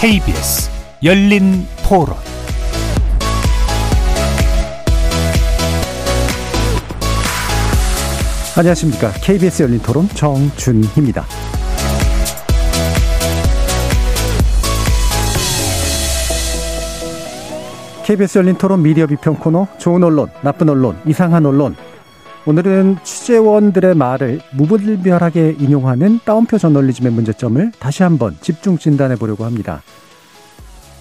KBS 열린 토론 안녕하십니까. KBS 열린 토론 정준희입니다. KBS 열린 토론 미디어 비평 코너 좋은 언론, 나쁜 언론, 이상한 언론. 오늘은 취재원들의 말을 무분별하게 인용하는 따옴표 저널리즘의 문제점을 다시 한번 집중 진단해 보려고 합니다.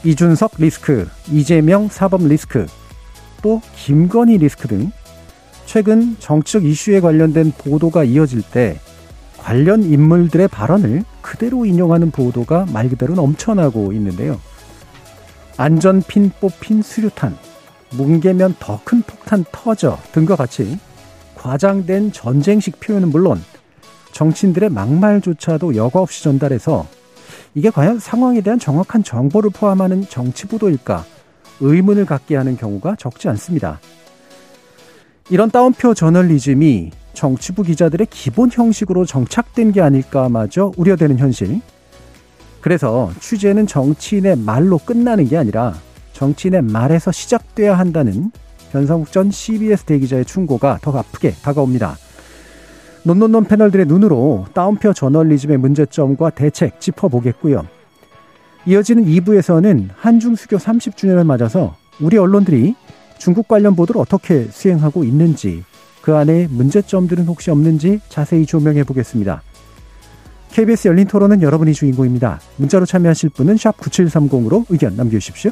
이준석 리스크, 이재명 사법 리스크, 또 김건희 리스크 등 최근 정치적 이슈에 관련된 보도가 이어질 때 관련 인물들의 발언을 그대로 인용하는 보도가 말 그대로 넘쳐나고 있는데요. 안전핀 뽑힌 수류탄, 뭉개면 더 큰 폭탄 터져 등과 같이 과장된 전쟁식 표현은 물론 정치인들의 막말조차도 여과 없이 전달해서 이게 과연 상황에 대한 정확한 정보를 포함하는 정치 보도일까 의문을 갖게 하는 경우가 적지 않습니다. 이런 따옴표 저널리즘이 정치부 기자들의 기본 형식으로 정착된 게 아닐까마저 우려되는 현실. 그래서 취재는 정치인의 말로 끝나는 게 아니라 정치인의 말에서 시작돼야 한다는 변상욱 전 CBS 대기자의 충고가 더 아프게 다가옵니다. 논논논 패널들의 눈으로 따옴표 저널리즘의 문제점과 대책 짚어보겠고요. 이어지는 2부에서는 한중 수교 30주년을 맞아서 우리 언론들이 중국 관련 보도를 어떻게 수행하고 있는지 그 안에 문제점들은 혹시 없는지 자세히 조명해 보겠습니다. KBS 열린 토론은 여러분이 주인공입니다. 문자로 참여하실 분은 9730으로 의견 남겨주십시오.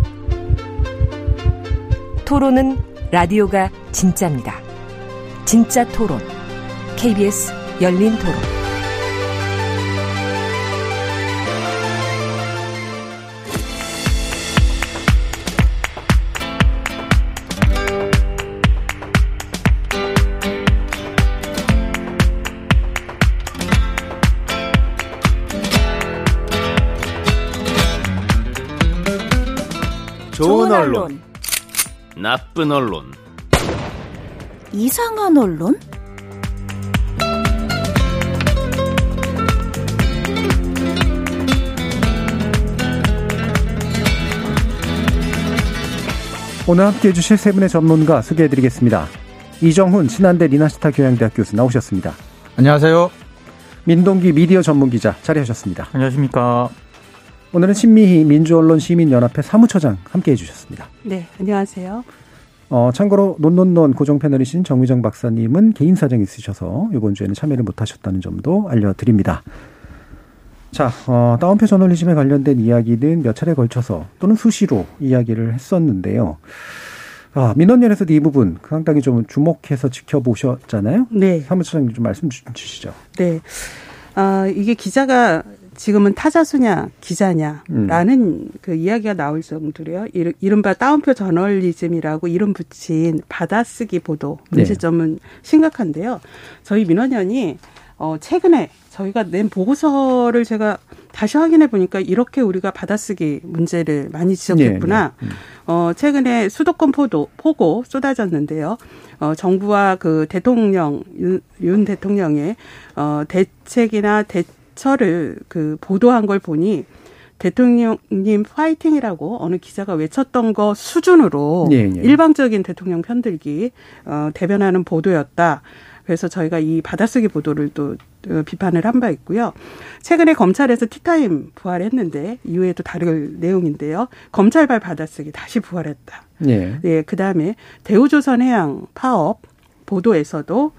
토론은 라디오가 진짜입니다. 진짜 토론, KBS 열린 토론. 좋은 언론, 나쁜 언론, 이상한 언론? 오늘 함께 해 주실 세 분의 전문가 소개해 드리겠습니다. 이정훈 신한대 리나스타 교양대학 교수 나오셨습니다. 안녕하세요. 민동기 미디어 전문기자 자리하셨습니다. 안녕하십니까. 오늘은 신미희 민주언론 시민연합회 사무처장 함께 해 주셨습니다. 네, 안녕하세요. 어, 참고로 논논논 고정 패널이신 정미정 박사님은 개인 사정이 있으셔서 이번 주에는 참여를 못하셨다는 점도 알려드립니다. 자, 어, 다운표 저널리즘에 관련된 이야기는 몇 차례 걸쳐서 또는 수시로 이야기를 했었는데요. 아, 민원연에서도 이 부분 상당히 좀 주목해서 지켜보셨잖아요. 네. 사무처장님 좀 말씀 주시죠. 네. 아, 이게 기자가 지금은 타자수냐 기자냐라는 음. 그 이야기가 나올 정도로요. 이른바 따옴표 저널리즘이라고 이름 붙인 받아쓰기 보도 문제점은 네. 심각한데요. 저희 민원연이 어 최근에 저희가 낸 보고서를 제가 다시 확인해 보니까 이렇게 우리가 받아쓰기 문제를 많이 지적했구나. 네, 네. 음. 어, 최근에 수도권 포도, 포고 쏟아졌는데요. 어, 정부와 그 대통령, 윤, 윤 대통령의 어, 대책이나 대 처를 그 보도한 걸 보니 대통령님 파이팅이라고 어느 기자가 외쳤던 거 수준으로 예, 예. 일방적인 대통령 편들기 어, 대변하는 보도였다. 그래서 저희가 이 받아쓰기 보도를 또 어, 비판을 한 바 있고요. 최근에 검찰에서 티타임 부활했는데 이후에도 다룰 내용인데요. 검찰발 받아쓰기 다시 부활했다. 네. 네. 그 다음에 대우조선 해양 파업 보도에서도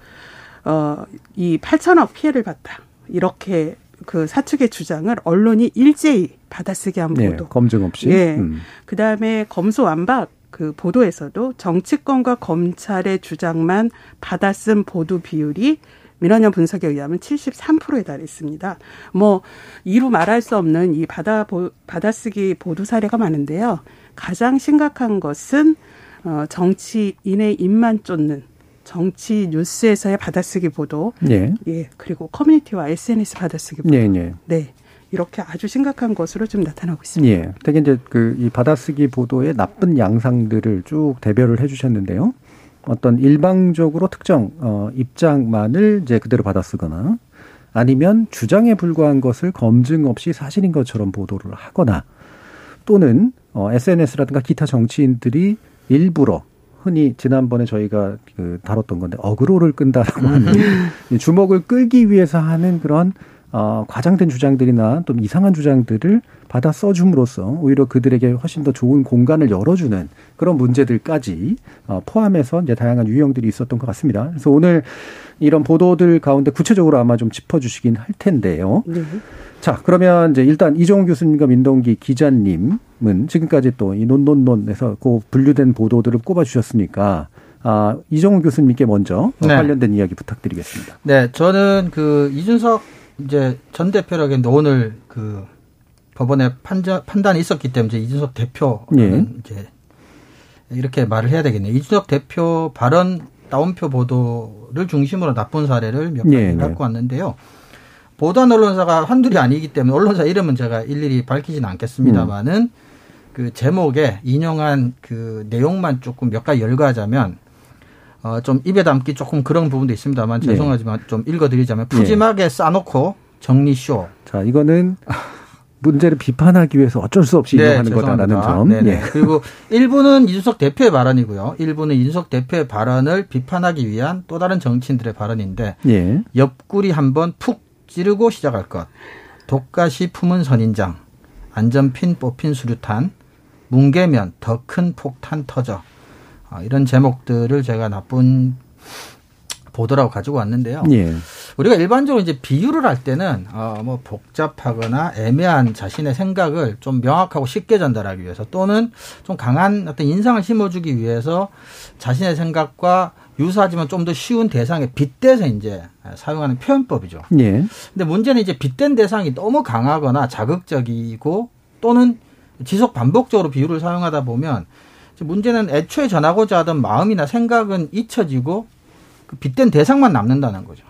어이 8천억 피해를 봤다. 이렇게 그 사측의 주장을 언론이 일제히 받아쓰게 한 네, 보도. 네, 검증 없이. 예. 음. 그 다음에 검수완박 그 보도에서도 정치권과 검찰의 주장만 받아쓴 보도 비율이 민원연 분석에 의하면 73%에 달했습니다. 뭐 이루 말할 수 없는 이 받아 받아쓰기 보도 사례가 많은데요. 가장 심각한 것은 어 정치인의 입만 쫓는 정치 뉴스에서의 받아쓰기 보도, 예, 예 그리고 커뮤니티와 SNS 받아쓰기 보도, 예, 예. 네. 이렇게 아주 심각한 것으로 좀 나타나고 있습니다. 예. 되게 이제 그 이 받아쓰기 보도의 나쁜 양상들을 쭉 대별을 해 주셨는데요. 어떤 일방적으로 특정 어 입장만을 이제 그대로 받아쓰거나 아니면 주장에 불과한 것을 검증 없이 사실인 것처럼 보도를 하거나 또는 어 SNS라든가 기타 정치인들이 일부러 흔히 지난번에 저희가 그 다뤘던 건데 어그로를 끈다라고 하는 음. 주목을 끌기 위해서 하는 그런 어, 과장된 주장들이나 또 이상한 주장들을 받아 써줌으로써 오히려 그들에게 훨씬 더 좋은 공간을 열어주는 그런 문제들까지 어, 포함해서 이제 다양한 유형들이 있었던 것 같습니다. 그래서 오늘 이런 보도들 가운데 구체적으로 아마 좀 짚어주시긴 할 텐데요. 네. 자, 그러면 이제 일단 이종훈 교수님과 민동기 기자님은 지금까지 또 이 논논논에서 그 분류된 보도들을 꼽아주셨으니까 아, 이종훈 교수님께 먼저 네. 관련된 이야기 부탁드리겠습니다. 네, 저는 그 이준석 이제 전 대표라겠는데 오늘 그 법원의 판정, 판단이 있었기 때문에 이준석 대표는 예. 이제 이렇게 말을 해야 되겠네요. 이준석 대표 발언 다운표 보도를 중심으로 나쁜 사례를 몇 가지 예, 갖고 예. 왔는데요. 보도한 언론사가 한둘이 아니기 때문에 언론사 이름은 제가 일일이 밝히지는 않겠습니다만은 음. 그 제목에 인용한 그 내용만 조금 몇 가지 열거하자면 어, 좀 입에 담기 조금 그런 부분도 있습니다만 네. 죄송하지만 네. 좀 읽어드리자면 푸짐하게 네. 싸놓고 정리쇼. 자, 이거는 문제를 비판하기 위해서 어쩔 수 없이 네, 인용하는 거다라는 점. 네네. 네. 그리고 일부는 이준석 대표의 발언이고요. 일부는 이준석 대표의 발언을 비판하기 위한 또 다른 정치인들의 발언인데 예. 옆구리 한번 푹 찌르고 시작할 것. 독가시 품은 선인장. 안전핀 뽑힌 수류탄. 뭉개면 더 큰 폭탄 터져. 아, 이런 제목들을 제가 나쁜 보도라고 가지고 왔는데요. 예. 우리가 일반적으로 이제 비유를 할 때는 어뭐 복잡하거나 애매한 자신의 생각을 좀 명확하고 쉽게 전달하기 위해서 또는 좀 강한 어떤 인상을 심어주기 위해서 자신의 생각과 유사하지만 좀 더 쉬운 대상에 빗대서 이제 사용하는 표현법이죠. 예. 근데 문제는 이제 빗댄 대상이 너무 강하거나 자극적이고 또는 지속 반복적으로 비유를 사용하다 보면 문제는 애초에 전하고자 하던 마음이나 생각은 잊혀지고 그 빗댄 대상만 남는다는 거죠.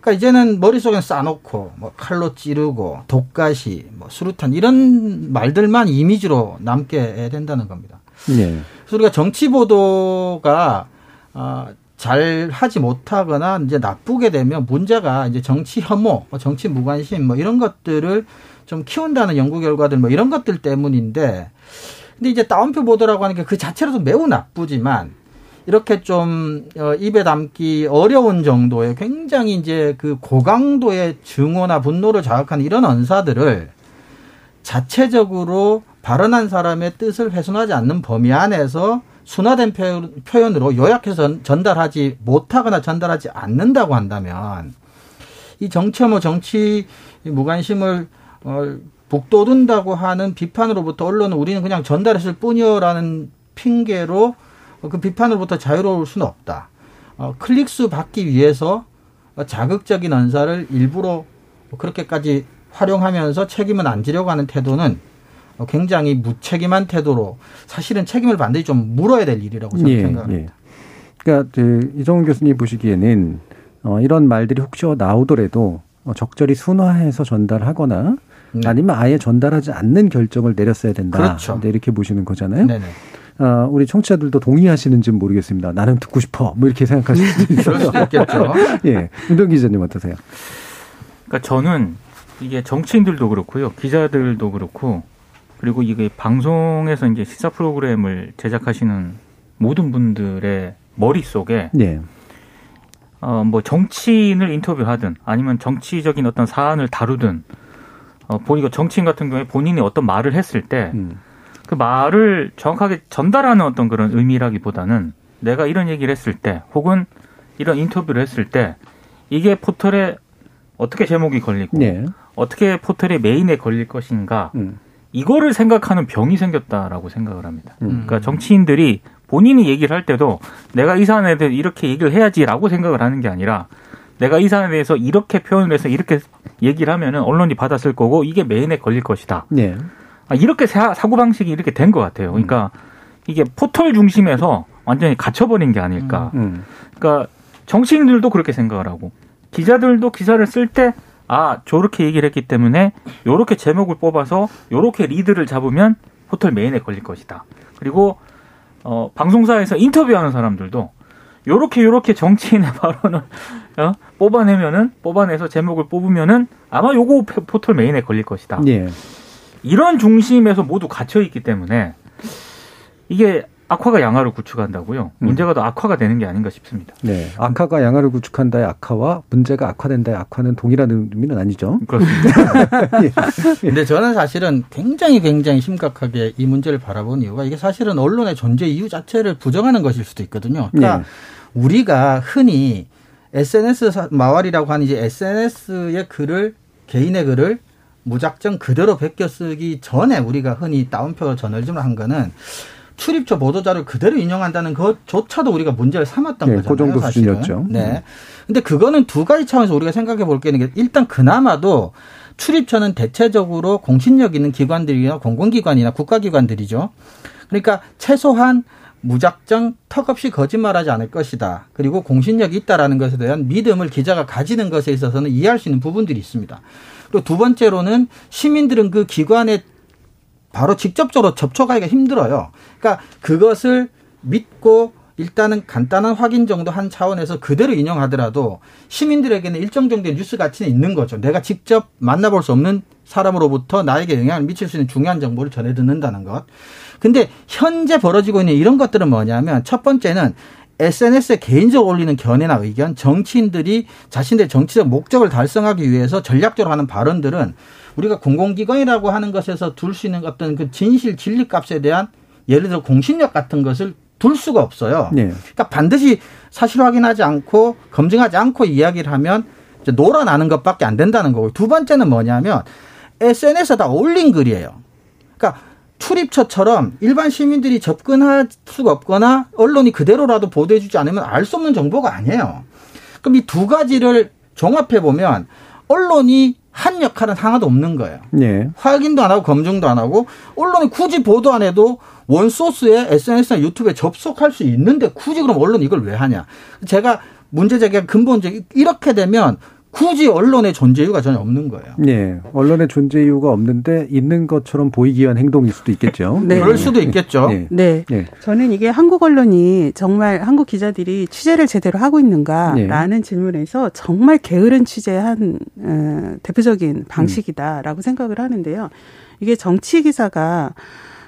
그러니까 이제는 머릿속에 싸놓고 뭐 칼로 찌르고 독가시, 뭐 수류탄 이런 말들만 이미지로 남게 된다는 겁니다. 네. 그래서 우리가 정치 보도가 어, 잘 하지 못하거나 이제 나쁘게 되면 문제가 이제 정치 혐오, 뭐 정치 무관심 뭐 이런 것들을 좀 키운다는 연구 결과들 뭐 이런 것들 때문인데 근데 이제 따옴표 보도라고 하는 게 그 자체로도 매우 나쁘지만 이렇게 좀 어, 입에 담기 어려운 정도의 굉장히 이제 그 고강도의 증오나 분노를 자극하는 이런 언사들을 자체적으로 발언한 사람의 뜻을 훼손하지 않는 범위 안에서 순화된 표현으로 요약해서 전달하지 못하거나 전달하지 않는다고 한다면 이 정치 혐오 정치 무관심을 어, 북돋운다고 하는 비판으로부터 언론은 우리는 그냥 전달했을 뿐이요라는 핑계로 그 비판으로부터 자유로울 수는 없다. 어, 클릭수 받기 위해서 자극적인 언사를 일부러 그렇게까지 활용하면서 책임은 안 지려고 하는 태도는 굉장히 무책임한 태도로 사실은 책임을 반드시 좀 물어야 될 일이라고 저는 예, 생각합니다. 예. 그러니까 그 이종훈 교수님 보시기에는 어, 이런 말들이 혹시 나오더라도 어, 적절히 순화해서 전달하거나 네. 아니면 아예 전달하지 않는 결정을 내렸어야 된다. 그렇죠. 네, 이렇게 보시는 거잖아요. 네네. 어, 우리 청취자들도 동의하시는지는 모르겠습니다. 나는 듣고 싶어. 뭐 이렇게 생각하실 수도 있어요. 있겠죠. 예. 윤동 기자님 어떠세요? 그러니까 저는 이게 정치인들도 그렇고요. 기자들도 그렇고 그리고 이게 방송에서 이제 시사 프로그램을 제작하시는 모든 분들의 머릿속에 네. 어, 뭐 정치인을 인터뷰하든 아니면 정치적인 어떤 사안을 다루든 어, 보니까 정치인 같은 경우에 본인이 어떤 말을 했을 때, 음. 그 말을 정확하게 전달하는 어떤 그런 의미라기보다는 내가 이런 얘기를 했을 때, 혹은 이런 인터뷰를 했을 때, 이게 포털에 어떻게 제목이 걸리고, 네. 어떻게 포털의 메인에 걸릴 것인가, 음. 이거를 생각하는 병이 생겼다라고 생각을 합니다. 음. 그러니까 정치인들이 본인이 얘기를 할 때도 내가 이 사안에 대해 이렇게 얘기를 해야지라고 생각을 하는 게 아니라 내가 이 사안에 대해서 이렇게 표현을 해서 이렇게 얘기를 하면은 언론이 받았을 거고 이게 메인에 걸릴 것이다. 네. 아, 이렇게 사, 고 방식이 이렇게 된 것 같아요. 그러니까 이게 포털 중심에서 완전히 갇혀버린 게 아닐까. 음, 음. 그러니까 정치인들도 그렇게 생각을 하고 기자들도 기사를 쓸 때 아, 저렇게 얘기를 했기 때문에 요렇게 제목을 뽑아서 요렇게 리드를 잡으면 포털 메인에 걸릴 것이다. 그리고 어, 방송사에서 인터뷰하는 사람들도 요렇게 요렇게 정치인의 발언을 어? 뽑아내면은 뽑아내서 제목을 뽑으면은 아마 요거 포털 메인에 걸릴 것이다. 예. 이런 중심에서 모두 갇혀 있기 때문에 이게 악화가 양화를 구축한다고요. 음. 문제가 더 악화가 되는 게 아닌가 싶습니다. 네. 악화가 양화를 구축한다의 악화와 문제가 악화된다의 악화는 동일한 의미는 아니죠. 그렇습니다. 예. 근데 저는 사실은 굉장히 굉장히 심각하게 이 문제를 바라본 이유가 이게 사실은 언론의 존재 이유 자체를 부정하는 것일 수도 있거든요. 그러니까 네. 우리가 흔히 SNS 마왈이라고 하는 이제 SNS의 글을 개인의 글을 무작정 그대로 베껴 쓰기 전에 우리가 흔히 다운표 저널즘을 한 거는 출입처 보도자를 그대로 인용한다는 것조차도 우리가 문제를 삼았던 네, 거잖아요. 그 정도 사실은. 수준이었죠. 네. 근데 그거는 두 가지 차원에서 우리가 생각해 볼 게 있는 게 일단 그나마도 출입처는 대체적으로 공신력 있는 기관들이나 공공기관이나 국가기관들이죠. 그러니까 최소한 무작정 턱없이 거짓말하지 않을 것이다. 그리고 공신력이 있다라는 것에 대한 믿음을 기자가 가지는 것에 있어서는 이해할 수 있는 부분들이 있습니다. 그리고 두 번째로는 시민들은 그 기관에 바로 직접적으로 접촉하기가 힘들어요. 그러니까 그것을 믿고 일단은 간단한 확인 정도 한 차원에서 그대로 인용하더라도 시민들에게는 일정 정도의 뉴스 가치는 있는 거죠. 내가 직접 만나볼 수 없는 사람으로부터 나에게 영향을 미칠 수 있는 중요한 정보를 전해 듣는다는 것. 근데 현재 벌어지고 있는 이런 것들은 뭐냐면 첫 번째는 SNS에 개인적으로 올리는 견해나 의견, 정치인들이 자신들의 정치적 목적을 달성하기 위해서 전략적으로 하는 발언들은 우리가 공공기관이라고 하는 것에서 둘 수 있는 어떤 그 진실 진리 값에 대한 예를 들어 공신력 같은 것을 둘 수가 없어요. 네. 그러니까 반드시 사실 확인하지 않고 검증하지 않고 이야기를 하면 이제 놀아나는 것밖에 안 된다는 거고 두 번째는 뭐냐면 SNS에 다 올린 글이에요. 그러니까 출입처처럼 일반 시민들이 접근할 수가 없거나 언론이 그대로라도 보도해주지 않으면 알 수 없는 정보가 아니에요. 그럼 이 두 가지를 종합해 보면 언론이 한 역할은 하나도 없는 거예요. 네. 확인도 안 하고 검증도 안 하고 언론이 굳이 보도 안 해도 원소스에 SNS나 유튜브에 접속할 수 있는데 굳이 그럼 언론이 이걸 왜 하냐. 제가 문제 제기가 근본적인 이렇게 되면 굳이 언론의 존재 이유가 전혀 없는 거예요. 네. 언론의 존재 이유가 없는데 있는 것처럼 보이기 위한 행동일 수도 있겠죠. 네. 그럴 수도 있겠죠. 네. 네. 네. 저는 이게 한국 언론이 정말 한국 기자들이 취재를 제대로 하고 있는가라는 네. 질문에서 정말 게으른 취재한 어, 대표적인 방식이다라고 음. 생각을 하는데요. 이게 정치 기사가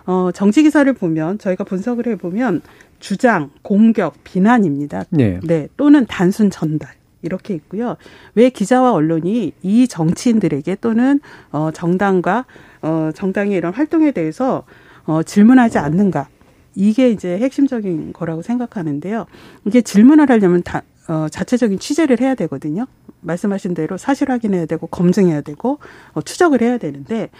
어, 정치 기사를 보면 저희가 분석을 해보면 주장, 공격, 비난입니다. 네. 네. 또는 단순 전달. 이렇게 있고요. 왜 기자와 언론이 이 정치인들에게 또는 어 정당과 어 정당의 이런 활동에 대해서 어 질문하지 않는가? 이게 이제 핵심적인 거라고 생각하는데요. 이게 질문을 하려면 다, 어, 자체적인 취재를 해야 되거든요. 말씀하신 대로 사실 확인해야 되고 검증해야 되고 어, 추적을 해야 되는데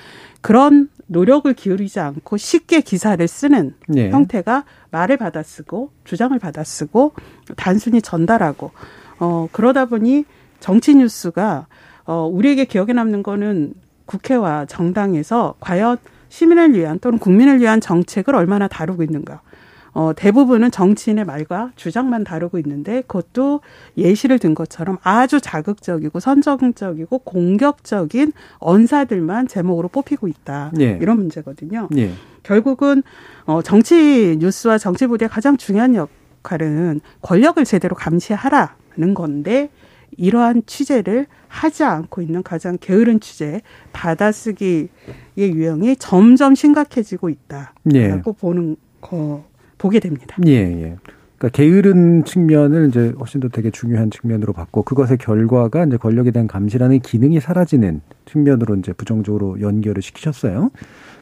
그런 노력을 기울이지 않고 쉽게 기사를 쓰는 네. 형태가 말을 받아쓰고 주장을 받아쓰고 단순히 전달하고 어, 그러다 보니 정치 뉴스가 어, 우리에게 기억에 남는 거는 국회와 정당에서 과연 시민을 위한 또는 국민을 위한 정책을 얼마나 다루고 있는가. 어, 대부분은 정치인의 말과 주장만 다루고 있는데 그것도 예시를 든 것처럼 아주 자극적이고 선정적이고 공격적인 언사들만 제목으로 뽑히고 있다. 예. 이런 문제거든요. 예. 결국은 어, 정치 뉴스와 정치 보도의 가장 중요한 역할은 권력을 제대로 감시하라. 않는 건데 이러한 취재를 하지 않고 있는 가장 게으른 취재 받아쓰기의 유형이 점점 심각해지고 있다라고 예. 보는 거 보게 됩니다. 예, 예. 그러니까 게으른 측면을 이제 훨씬 더 되게 중요한 측면으로 봤고 그것의 결과가 이제 권력에 대한 감시라는 기능이 사라지는 측면으로 이제 부정적으로 연결을 시키셨어요.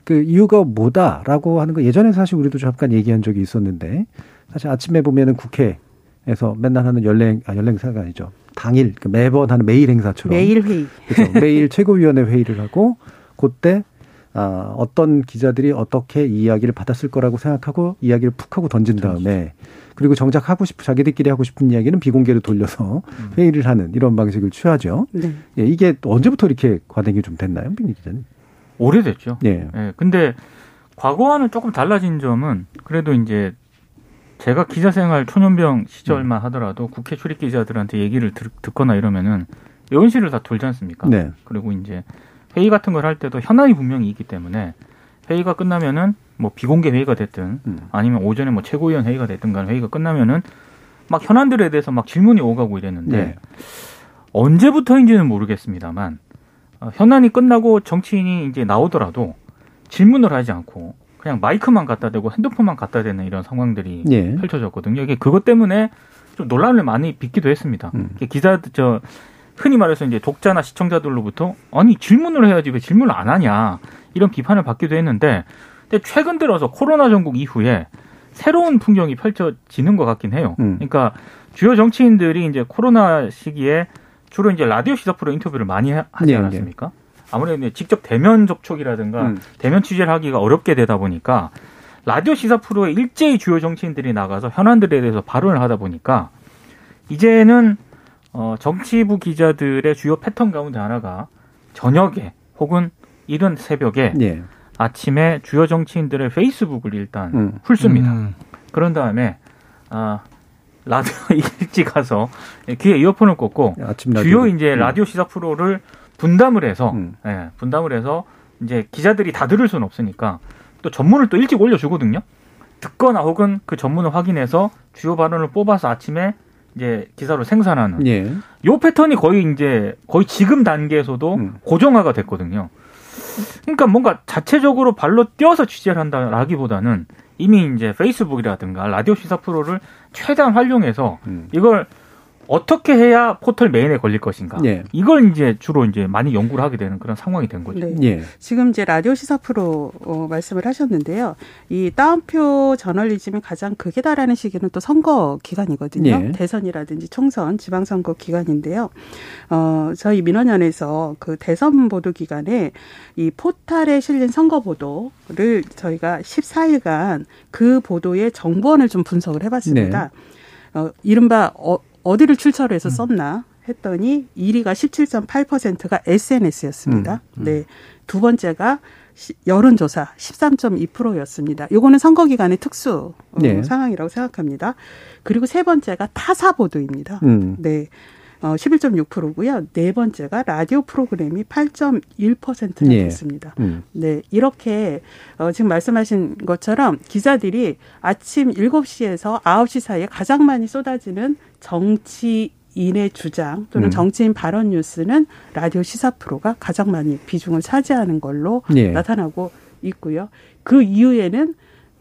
그 이유가 뭐다라고 하는 거 예전에 사실 우리도 잠깐 얘기한 적이 있었는데 사실 아침에 보면은 국회 에서 맨날 하는 연례 아 연례 행사가 아니죠. 당일 그 매번 하는 매일 행사처럼 매일 회의. 그렇죠. 매일 최고위원회 회의를 하고 그때 아, 어떤 기자들이 어떻게 이야기를 받았을 거라고 생각하고 이야기를 푹 하고 던진 다음에 그리고 정작 하고 싶은 자기들끼리 하고 싶은 이야기는 비공개로 돌려서 음. 회의를 하는 이런 방식을 취하죠. 네. 예, 이게 언제부터 이렇게 관행이 좀 됐나요, 빈 기자님? 오래됐죠. 예. 예. 근데 과거와는 조금 달라진 점은 그래도 이제 제가 기자 생활 초년병 시절만 음. 하더라도 국회 출입 기자들한테 얘기를 듣, 거나 이러면은 의원실을 다 돌지 않습니까? 네. 그리고 이제 회의 같은 걸 할 때도 현안이 분명히 있기 때문에 회의가 끝나면은 뭐 비공개 회의가 됐든 음. 아니면 오전에 뭐 최고위원 회의가 됐든 간 회의가 끝나면은 막 현안들에 대해서 막 질문이 오가고 이랬는데 네. 언제부터인지는 모르겠습니다만 어, 현안이 끝나고 정치인이 이제 나오더라도 질문을 하지 않고 그냥 마이크만 갖다 대고 핸드폰만 갖다 대는 이런 상황들이 네. 펼쳐졌거든요. 이게 그것 때문에 좀 논란을 많이 빚기도 했습니다. 음. 기자 저 흔히 말해서 이제 독자나 시청자들로부터 아니 질문을 해야지 왜 질문을 안 하냐 이런 비판을 받기도 했는데 근데 최근 들어서 코로나 전국 이후에 새로운 풍경이 펼쳐지는 것 같긴 해요. 음. 그러니까 주요 정치인들이 이제 코로나 시기에 주로 이제 라디오 시사 프로 인터뷰를 많이 하지 네, 네. 않았습니까? 아무래도 직접 대면 접촉이라든가 음. 대면 취재를 하기가 어렵게 되다 보니까 라디오 시사 프로에 일제히 주요 정치인들이 나가서 현안들에 대해서 발언을 하다 보니까 이제는 어, 정치부 기자들의 주요 패턴 가운데 하나가 저녁에 혹은 이른 새벽에 네. 아침에 주요 정치인들의 페이스북을 일단 음. 훑습니다. 음. 그런 다음에 아 라디오 일찍 가서 귀에 이어폰을 꽂고 주요 이제 음. 라디오 시사 프로를 분담을 해서 음. 예, 분담을 해서 이제 기자들이 다 들을 수는 없으니까 또 전문을 또 일찍 올려주거든요. 듣거나 혹은 그 전문을 확인해서 주요 발언을 뽑아서 아침에 이제 기사로 생산하는 예. 요 패턴이 거의 이제 거의 지금 단계에서도 음. 고정화가 됐거든요. 그러니까 뭔가 자체적으로 발로 뛰어서 취재를 한다라기보다는 이미 이제 페이스북이라든가 라디오 시사 프로를 최대한 활용해서 음. 이걸 어떻게 해야 포털 메인에 걸릴 것인가. 예. 이걸 이제 주로 이제 많이 연구를 하게 되는 그런 상황이 된 거죠. 네. 예. 지금 이제 라디오 시사 프로 어, 말씀을 하셨는데요. 이 따옴표 저널리즘이 가장 극에 달하는 시기는 또 선거 기간이거든요. 예. 대선이라든지 총선, 지방선거 기간인데요. 어, 저희 민원연에서 그 대선 보도 기간에 이 포탈에 실린 선거 보도를 저희가 14일간 그 보도의 정보원을 좀 분석을 해봤습니다. 네. 어, 이른바 어, 어디를 출처로 해서 음. 썼나 했더니 1위가 17.8%가 SNS였습니다. 음, 음. 네. 두 번째가 여론조사 13.2%였습니다. 요거는 선거 기간의 특수 어, 네. 상황이라고 생각합니다. 그리고 세 번째가 타사 보도입니다. 음. 네. 어, 11.6%고요. 네 번째가 라디오 프로그램이 8.1%나 예. 됐습니다. 음. 네. 이렇게 어, 지금 말씀하신 것처럼 기자들이 아침 7시에서 9시 사이에 가장 많이 쏟아지는 정치 인의 주장 또는 음. 정치인 발언 뉴스는 라디오 시사 프로가 가장 많이 비중을 차지하는 걸로 예. 나타나고 있고요. 그 이후에는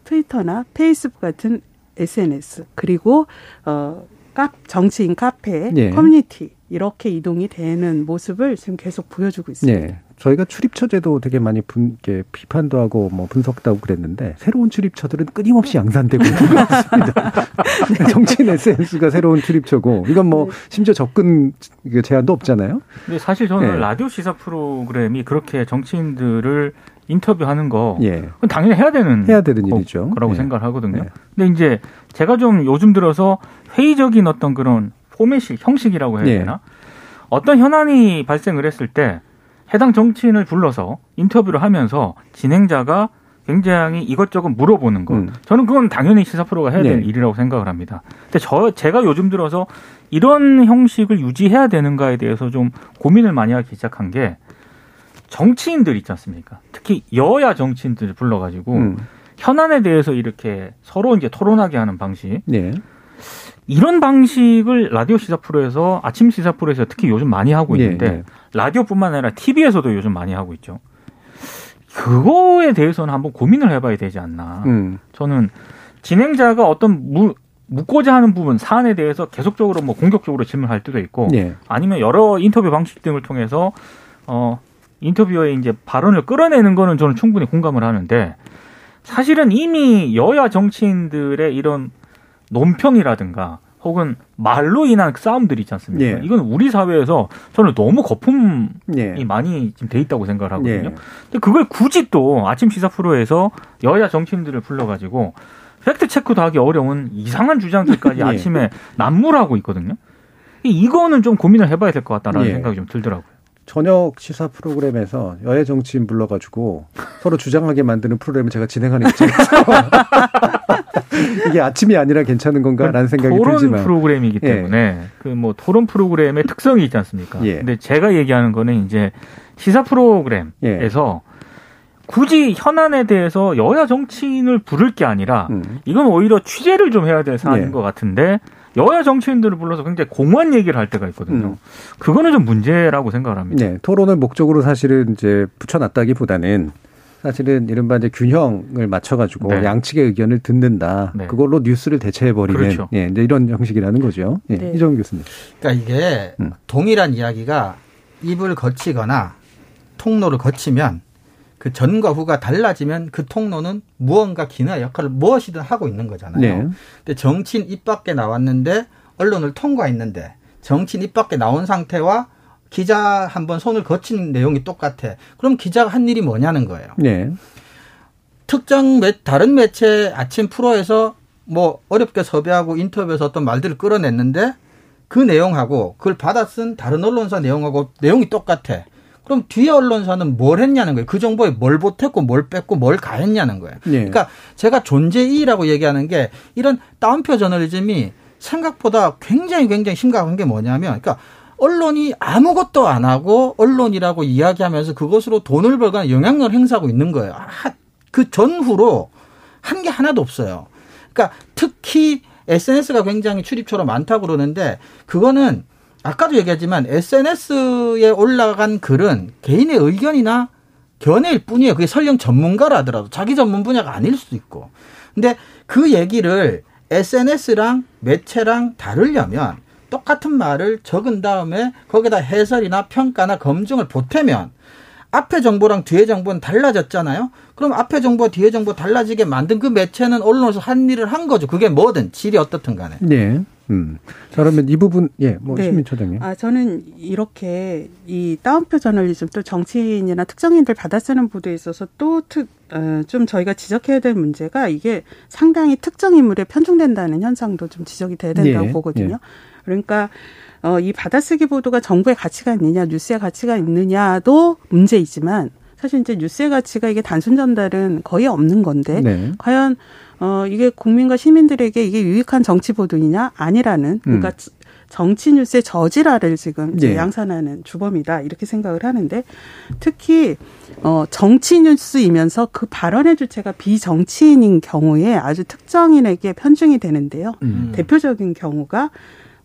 트위터나 페이스북 같은 SNS 그리고 어 카, 정치인 카페, 네. 커뮤니티 이렇게 이동이 되는 모습을 지금 계속 보여주고 있습니다. 네. 저희가 출입처 제도 되게 많이 분, 게 비판도 하고 뭐 분석도 하고 그랬는데 새로운 출입처들은 끊임없이 양산되고 있는 것 같습니다. 정치인 SNS가 새로운 출입처고 이건 뭐 네. 심지어 접근 제한도 없잖아요. 근데 사실 저는 네. 라디오 시사 프로그램이 그렇게 정치인들을 인터뷰하는 거 예. 그건 당연히 해야 되는 해야 되는 일이죠. 거라고 예. 생각을 하거든요. 예. 근데 이제 제가 좀 요즘 들어서 회의적인 어떤 그런 포맷이 형식이라고 해야 예. 되나? 어떤 현안이 발생을 했을 때 해당 정치인을 불러서 인터뷰를 하면서 진행자가 굉장히 이것저것 물어보는 것. 음. 저는 그건 당연히 시사 프로가 해야 될 네. 일이라고 생각을 합니다. 근데 저 제가 요즘 들어서 이런 형식을 유지해야 되는가에 대해서 좀 고민을 많이 하기 시작한 게 정치인들 있지 않습니까? 특히 여야 정치인들 불러가지고 음. 현안에 대해서 이렇게 서로 이제 토론하게 하는 방식. 네. 이런 방식을 라디오 시사 프로에서 아침 시사 프로에서 특히 요즘 많이 하고 네, 있는데 네, 네. 라디오뿐만 아니라 TV에서도 요즘 많이 하고 있죠. 그거에 대해서는 한번 고민을 해봐야 되지 않나. 음. 저는 진행자가 어떤 무, 묻고자 하는 부분 사안에 대해서 계속적으로 뭐 공격적으로 질문할 때도 있고 네. 아니면 여러 인터뷰 방식 등을 통해서 어 인터뷰에 이제 발언을 끌어내는 거는 저는 충분히 공감을 하는데 사실은 이미 여야 정치인들의 이런 논평이라든가 혹은 말로 인한 그 싸움들이 있지 않습니까? 예. 이건 우리 사회에서 저는 너무 거품이 예. 많이 지금 돼 있다고 생각을 하거든요. 예. 근데 그걸 굳이 또 아침 시사 프로에서 여야 정치인들을 불러가지고 팩트 체크도 하기 어려운 이상한 주장들까지 예. 아침에 난무하고 있거든요. 이거는 좀 고민을 해봐야 될 것 같다라는 예. 생각이 좀 들더라고요. 저녁 시사 프로그램에서 여야 정치인 불러가지고 서로 주장하게 만드는 프로그램을 제가 진행하는 입장에서 이게 아침이 아니라 괜찮은 건가라는 생각이 토론 들지만 토론 프로그램이기 예. 때문에 예. 그 그뭐 토론 프로그램의 특성이 있지 않습니까? 예. 근데 제가 얘기하는 거는 이제 시사 프로그램에서 예. 굳이 현안에 대해서 여야 정치인을 부를 게 아니라 음. 이건 오히려 취재를 좀 해야 될 사안인 예. 것 같은데 여야 정치인들을 불러서 굉장히 공허한 얘기를 할 때가 있거든요. 음. 그거는 좀 문제라고 생각을 합니다. 네, 토론을 목적으로 사실은 이제 붙여놨다기보다는 사실은 이른바 이제 균형을 맞춰가지고 네. 양측의 의견을 듣는다. 네. 그걸로 뉴스를 대체해버리는 그렇죠. 예, 이제 이런 형식이라는 거죠. 예, 네. 이정 교수님. 그러니까 이게 음. 동일한 이야기가 입을 거치거나 통로를 거치면 그 전과 후가 달라지면 그 통로는 무언가 기능의 역할을 무엇이든 하고 있는 거잖아요. 네. 근데 정치인 입 밖에 나왔는데 언론을 통과했는데 정치인 입 밖에 나온 상태와 기자 한 번 손을 거친 내용이 똑같아. 그럼 기자가 한 일이 뭐냐는 거예요. 네. 특정 매, 다른 매체 아침 프로에서 뭐 어렵게 섭외하고 인터뷰에서 어떤 말들을 끌어냈는데 그 내용하고 그걸 받아 쓴 다른 언론사 내용하고 내용이 똑같아. 그럼 뒤에 언론사는 뭘 했냐는 거예요. 그 정보에 뭘 보탰고 뭘 뺐고 뭘 가했냐는 거예요. 네. 그러니까 제가 존재이라고 얘기하는 게 이런 따옴표 저널리즘이 생각보다 굉장히 굉장히 심각한 게 뭐냐면 그러니까 언론이 아무것도 안 하고 언론이라고 이야기하면서 그것으로 돈을 벌거나 영향력을 행사하고 있는 거예요. 아, 그 전후로 한 게 하나도 없어요. 그러니까 특히 SNS가 굉장히 출입처로 많다고 그러는데 그거는 아까도 얘기했지만 SNS에 올라간 글은 개인의 의견이나 견해일 뿐이에요. 그게 설령 전문가라 하더라도 자기 전문 분야가 아닐 수도 있고. 근데 그 얘기를 SNS랑 매체랑 다르려면 똑같은 말을 적은 다음에 거기다 해설이나 평가나 검증을 보태면 앞에 정보랑 뒤에 정보는 달라졌잖아요. 그럼 앞에 정보와 뒤에 정보 달라지게 만든 그 매체는 언론에서 한 일을 한 거죠. 그게 뭐든 질이 어떻든 간에. 네. 음. 자, 그러면 이 부분, 예, 뭐, 네. 시민 처장님. 아, 저는 이렇게 이 따옴표 저널리즘 또 정치인이나 특정인들 받아 쓰는 보도에 있어서 또 특, 어, 좀 저희가 지적해야 될 문제가 이게 상당히 특정 인물에 편중된다는 현상도 좀 지적이 돼야 된다고 예, 보거든요. 예. 그러니까 어, 이 받아쓰기 보도가 정부의 가치가 있느냐, 뉴스의 가치가 있느냐도 문제이지만 사실 이제 뉴스의 가치가 이게 단순 전달은 거의 없는 건데 네. 과연 어 이게 국민과 시민들에게 이게 유익한 정치 보도이냐 아니라는 그러니까 음. 정치 뉴스의 저질화를 지금 네. 양산하는 주범이다 이렇게 생각을 하는데 특히 어 정치 뉴스이면서 그 발언의 주체가 비정치인인 경우에 아주 특정인에게 편중이 되는데요. 음. 대표적인 경우가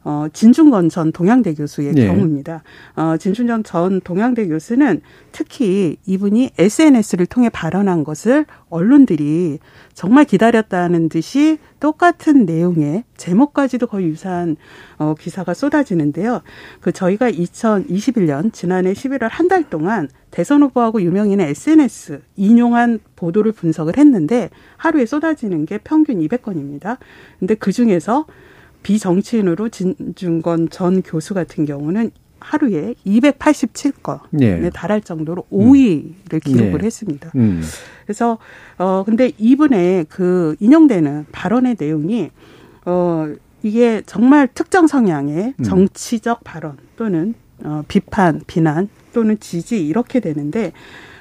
어, 진중건 전 동양대 교수의 네. 경우입니다. 어, 진중건 전 동양대 교수는 특히 이분이 SNS를 통해 발언한 것을 언론들이 정말 기다렸다는 듯이 똑같은 내용의 제목까지도 거의 유사한 어, 기사가 쏟아지는데요. 그 저희가 2021년 지난해 11월 한 달 동안 대선 후보하고 유명인의 SNS 인용한 보도를 분석을 했는데 하루에 쏟아지는 게 평균 200건입니다. 근데 그 중에서 비정치인으로 진중건 전 교수 같은 경우는 하루에 287건에 네. 달할 정도로 5위를 음. 기록을 네. 했습니다. 음. 그래서 어 근데 이분의 그 인용되는 발언의 내용이 어 이게 정말 특정 성향의 음. 정치적 발언 또는 어 비판, 비난 또는 지지 이렇게 되는데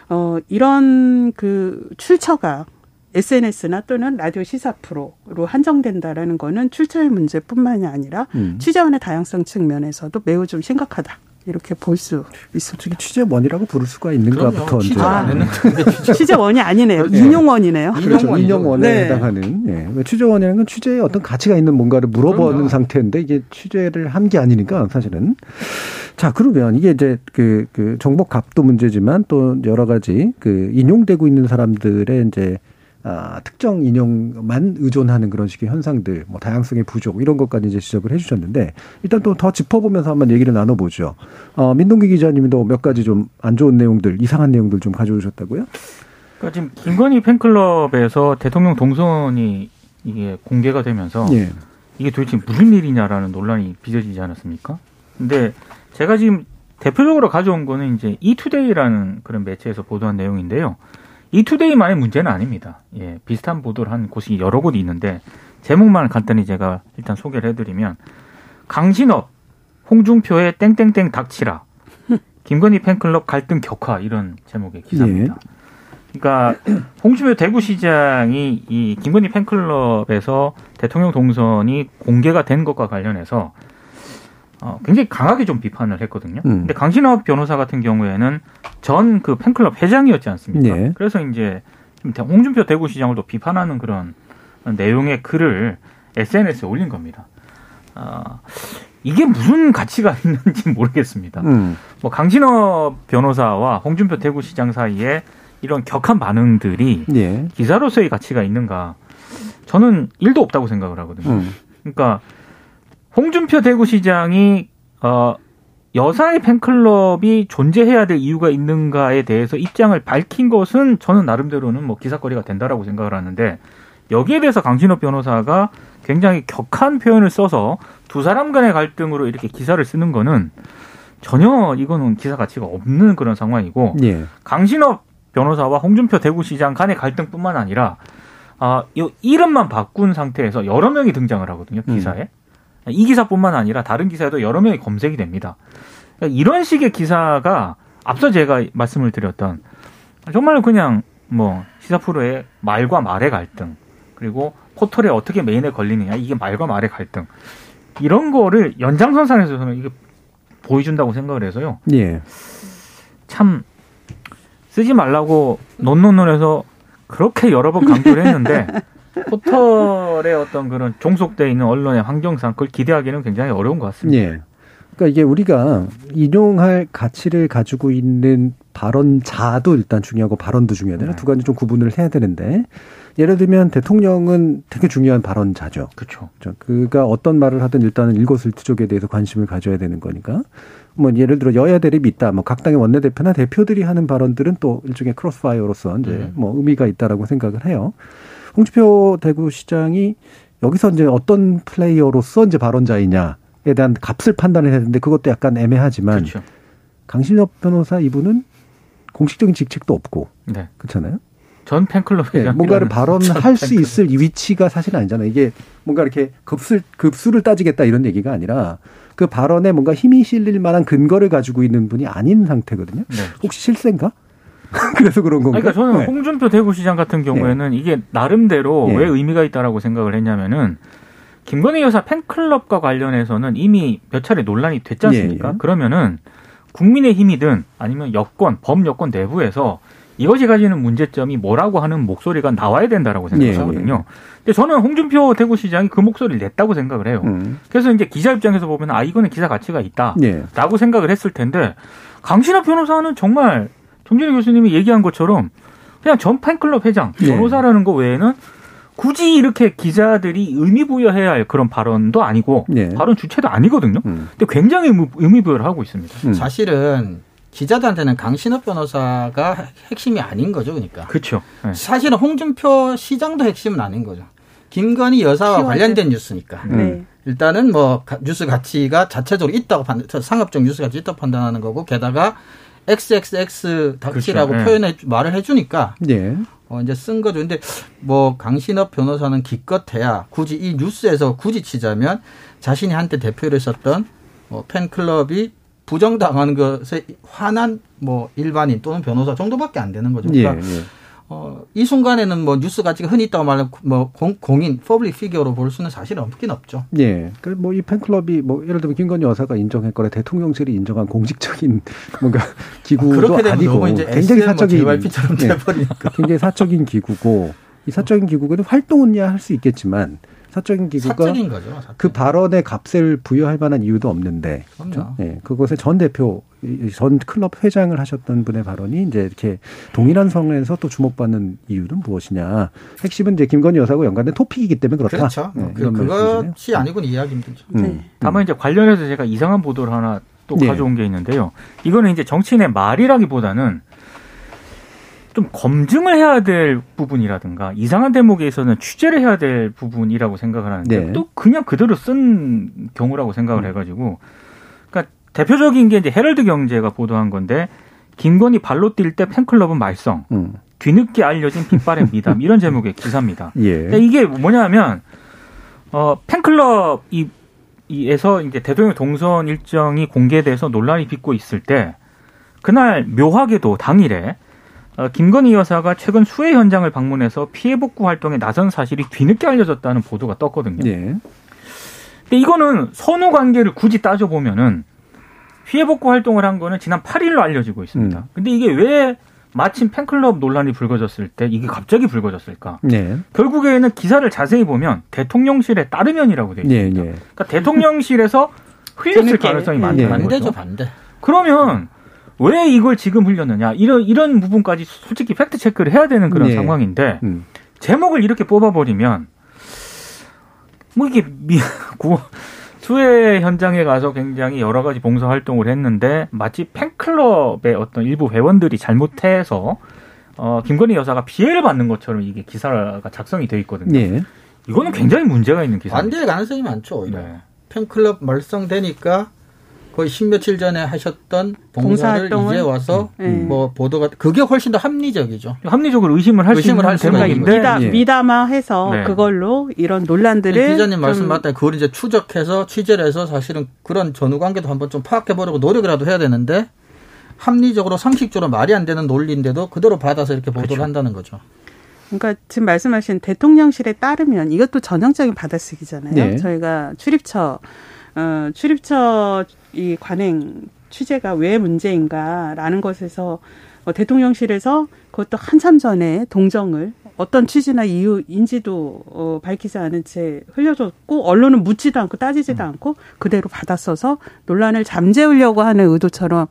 어 이런 그 출처가 SNS나 또는 라디오 시사 프로로 한정된다라는 거는 출처의 문제뿐만이 아니라 음. 취재원의 다양성 측면에서도 매우 좀 심각하다. 이렇게 볼 수 있습니다. 취재원이라고 부를 수가 있는가부터 취재 아, 취재원이 아니네요. 네. 인용원이네요. 그렇죠. 인용원에 네. 해당하는. 예. 취재원이라는 건 취재에 어떤 가치가 있는 뭔가를 물어보는 그럼요. 상태인데 이게 취재를 한 게 아니니까 사실은. 자 그러면 이게 이제 그, 그 정보 값도 문제지만 또 여러 가지 그 인용되고 있는 사람들의 이제 아, 특정 인형만 의존하는 그런 식의 현상들, 뭐 다양성의 부족 이런 것까지 이제 지적을 해주셨는데 일단 또 더 짚어보면서 한번 얘기를 나눠보죠. 어, 민동기 기자님도 몇 가지 좀 안 좋은 내용들, 이상한 내용들 좀 가져오셨다고요? 그러니까 지금 김건희 팬클럽에서 대통령 동선이 이게 공개가 되면서 예. 이게 도대체 무슨 일이냐라는 논란이 빚어지지 않았습니까? 근데 제가 지금 대표적으로 가져온 거는 이제 이투데이라는 그런 매체에서 보도한 내용인데요. 이 투데이만의 문제는 아닙니다. 예, 비슷한 보도를 한 곳이 여러 곳이 있는데 제목만 간단히 제가 일단 소개를 해드리면 강신업, 홍준표의 땡땡땡 닥치라, 김건희 팬클럽 갈등 격화 이런 제목의 기사입니다. 예. 그러니까 홍준표 대구시장이 이 김건희 팬클럽에서 대통령 동선이 공개가 된 것과 관련해서 어, 굉장히 강하게 좀 비판을 했거든요. 음. 근데 강신업 변호사 같은 경우에는 전 그 팬클럽 회장이었지 않습니까? 네. 그래서 이제 홍준표 대구시장을 또 비판하는 그런 내용의 글을 SNS에 올린 겁니다. 어, 이게 무슨 가치가 있는지 모르겠습니다. 음. 뭐 강신업 변호사와 홍준표 대구시장 사이에 이런 격한 반응들이 예. 기사로서의 가치가 있는가? 저는 일도 없다고 생각을 하거든요. 음. 그러니까 홍준표 대구시장이 어 여사의 팬클럽이 존재해야 될 이유가 있는가에 대해서 입장을 밝힌 것은 저는 나름대로는 뭐 기사거리가 된다라고 생각을 하는데 여기에 대해서 강신업 변호사가 굉장히 격한 표현을 써서 두 사람 간의 갈등으로 이렇게 기사를 쓰는 거는 전혀 이거는 기사 가치가 없는 그런 상황이고 예. 강신업 변호사와 홍준표 대구시장 간의 갈등뿐만 아니라 아, 이 이름만 바꾼 상태에서 여러 명이 등장을 하거든요 기사에. 음. 이 기사뿐만 아니라 다른 기사에도 여러 명이 검색이 됩니다. 그러니까 이런 식의 기사가 앞서 제가 말씀을 드렸던 정말 그냥 뭐 시사 프로의 말과 말의 갈등 그리고 포털에 어떻게 메인에 걸리느냐 이게 말과 말의 갈등 이런 거를 연장선상에서 저는 이게 보여준다고 생각을 해서요. 예. 참 쓰지 말라고 논논논해서 그렇게 여러 번 강조를 했는데 포털의 어떤 그런 종속돼 있는 언론의 환경상 그걸 기대하기는 굉장히 어려운 것 같습니다. 예. 그러니까 이게 우리가 인용할 가치를 가지고 있는 발언자도 일단 중요하고 발언도 중요하잖아요. 네. 두 가지 좀 구분을 해야 되는데 예를 들면 대통령은 되게 중요한 발언자죠. 그렇죠. 그가 어떤 말을 하든 일단은 일거수일투족에 대해서 관심을 가져야 되는 거니까. 뭐 예를 들어 여야 대립이 있다. 뭐 각 당의 원내대표나 대표들이 하는 발언들은 또 일종의 크로스파이어로서 이제 네. 뭐 의미가 있다라고 생각을 해요. 홍준표 대구시장이 여기서 이제 어떤 플레이어로서 이제 발언자이냐에 대한 값을 판단을 되는데 그것도 약간 애매하지만 그렇죠. 강신업 변호사 이분은 공식적인 직책도 없고 네. 그렇잖아요. 전 팬클럽 네, 뭔가를 발언할 수 있을 위치가 사실 아니잖아요. 이게 뭔가 이렇게 급수 급수를 따지겠다 이런 얘기가 아니라 그 발언에 뭔가 힘이 실릴 만한 근거를 가지고 있는 분이 아닌 상태거든요. 네. 혹시 실세인가? 그래서 그런 건가? 그러니까 저는 네. 홍준표 대구시장 같은 경우에는 네. 이게 나름대로 네. 왜 의미가 있다라고 생각을 했냐면은 김건희 여사 팬클럽과 관련해서는 이미 몇 차례 논란이 됐지 않습니까? 예, 예. 그러면은 국민의 힘이든 아니면 여권, 범여권 내부에서 이것이 가지는 문제점이 뭐라고 하는 목소리가 나와야 된다라고 생각하거든요. 예, 예. 근데 저는 홍준표 대구시장이 그 목소리를 냈다고 생각을 해요. 음. 그래서 이제 기자 입장에서 보면 아 이거는 기사 가치가 있다라고 예. 생각을 했을 텐데 강신하 변호사는 정말 정진희 교수님이 얘기한 것처럼 그냥 전 팬클럽 회장 네. 변호사라는 거 외에는 굳이 이렇게 기자들이 의미 부여해야 할 그런 발언도 아니고 네. 발언 주체도 아니거든요. 음. 근데 굉장히 의미 부여를 하고 있습니다. 음. 사실은 기자들한테는 강신업 변호사가 핵심이 아닌 거죠, 그러니까. 그렇죠. 네. 사실은 홍준표 시장도 핵심은 아닌 거죠. 김건희 여사와. 관련된 뉴스니까. 네. 일단은 뭐 뉴스 가치가 자체적으로 있다고 판 상업적 뉴스 가치 있다고 판단하는 거고 게다가 XXX 닥치라고 그렇죠. 표현해 말을 해주니까 네. 어, 이제 쓴 거죠. 근데 뭐 강신업 변호사는 기껏해야 굳이 이 뉴스에서 굳이 치자면 자신이 한때 대표를 했었던 뭐 팬클럽이 부정당하는 것에 화난 뭐 일반인 또는 변호사 정도밖에 안 되는 거죠. 그러니까 예, 예. 어, 이 순간에는 뭐 뉴스 가치가 흔히 있다고 말하면 뭐 공, 공인, public figure로 볼 수는 사실 없긴 없죠. 예. 그 뭐 이 팬클럽이 뭐 예를 들면 김건희 여사가 인정했거나 대통령실이 인정한 공식적인 뭔가 기구도 아, 아니고 굉장히 사적인 JYP처럼 예. 돼버리니까. 굉장히 사적인 기구고 이 사적인 기구는 활동은 야 할 수 있겠지만 사적인 기구가 사적인 거죠, 사적인. 그 발언에 값을 부여할 만한 이유도 없는데 그렇죠? 네, 그것에 전 대표 전 클럽 회장을 하셨던 분의 발언이 이제 이렇게 동일한 성에서 또 주목받는 이유는 무엇이냐 핵심은 이제 김건희 여사하고 연관된 토픽이기 때문에 그렇다. 그렇죠. 네, 그, 그것이 아니고는 이해하기 힘들죠. 음. 네. 다만 이제 관련해서 제가 이상한 보도를 하나 또 네. 가져온 게 있는데요. 이거는 이제 정치인의 말이라기보다는 좀 검증을 해야 될 부분이라든가 이상한 대목에서는 취재를 해야 될 부분이라고 생각을 하는데 네. 또 그냥 그대로 쓴 경우라고 생각을 음. 해가지고 그러니까 대표적인 게 이제 헤럴드 경제가 보도한 건데 김건희 발로 뛸 때 팬클럽은 말썽 음. 뒤늦게 알려진 빗발의 미담 이런 제목의 기사입니다. 예. 이게 뭐냐면 어 팬클럽 이 이에서 이제 대통령 동선 일정이 공개돼서 논란이 빚고 있을 때 그날 묘하게도 당일에 어, 김건희 여사가 최근 수해 현장을 방문해서 피해 복구 활동에 나선 사실이 뒤늦게 알려졌다는 보도가 떴거든요. 네. 근데 이거는 선후 관계를 굳이 따져 보면은 피해 복구 활동을 한 거는 지난 8일로 알려지고 있습니다. 음. 근데 이게 왜 마침 팬클럽 논란이 불거졌을 때 이게 갑자기 불거졌을까? 네. 결국에는 기사를 자세히 보면 대통령실에 따르면이라고 되어 있습니다. 네, 네. 그러니까 대통령실에서 흘렸을 가능성이 많다는 네. 거죠. 반대죠, 반대. 그러면 왜 이걸 지금 흘렸느냐 이런 이런 부분까지 솔직히 팩트 체크를 해야 되는 그런 네. 상황인데 음. 제목을 이렇게 뽑아버리면 뭐 이게 미 구, 수해 현장에 가서 굉장히 여러 가지 봉사 활동을 했는데 마치 팬클럽의 어떤 일부 회원들이 잘못해서 어 김건희 여사가 피해를 받는 것처럼 이게 기사가 작성이 돼 있거든요. 네. 이거는 굉장히 문제가 있는 기사. 반대의 가능성이 많죠. 네. 팬클럽 말썽되니까 거의 십 며칠 전에 하셨던 봉사를 이제 와서 음. 네. 뭐 보도가 그게 훨씬 더 합리적이죠. 합리적으로 의심을 할수 있는 대목인데 미담, 예. 미담화해서 네. 그걸로 이런 논란들을 기자님 말씀 맞다. 그걸 이제 추적해서 취재를 해서 사실은 그런 전후 관계도 한번 좀 파악해 보려고 노력이라도 해야 되는데 합리적으로 상식적으로 말이 안 되는 논리인데도 그대로 받아서 이렇게 보도를 그렇죠. 한다는 거죠. 그러니까 지금 말씀하신 대통령실에 따르면 이것도 전형적인 받아쓰기잖아요. 네. 저희가 출입처 어, 출입처 이 관행 취재가 왜 문제인가라는 것에서 어, 대통령실에서 그것도 한참 전에 동정을 어떤 취지나 이유인지도 어, 밝히지 않은 채 흘려줬고 언론은 묻지도 않고 따지지도 음. 않고 그대로 받아써서 논란을 잠재우려고 하는 의도처럼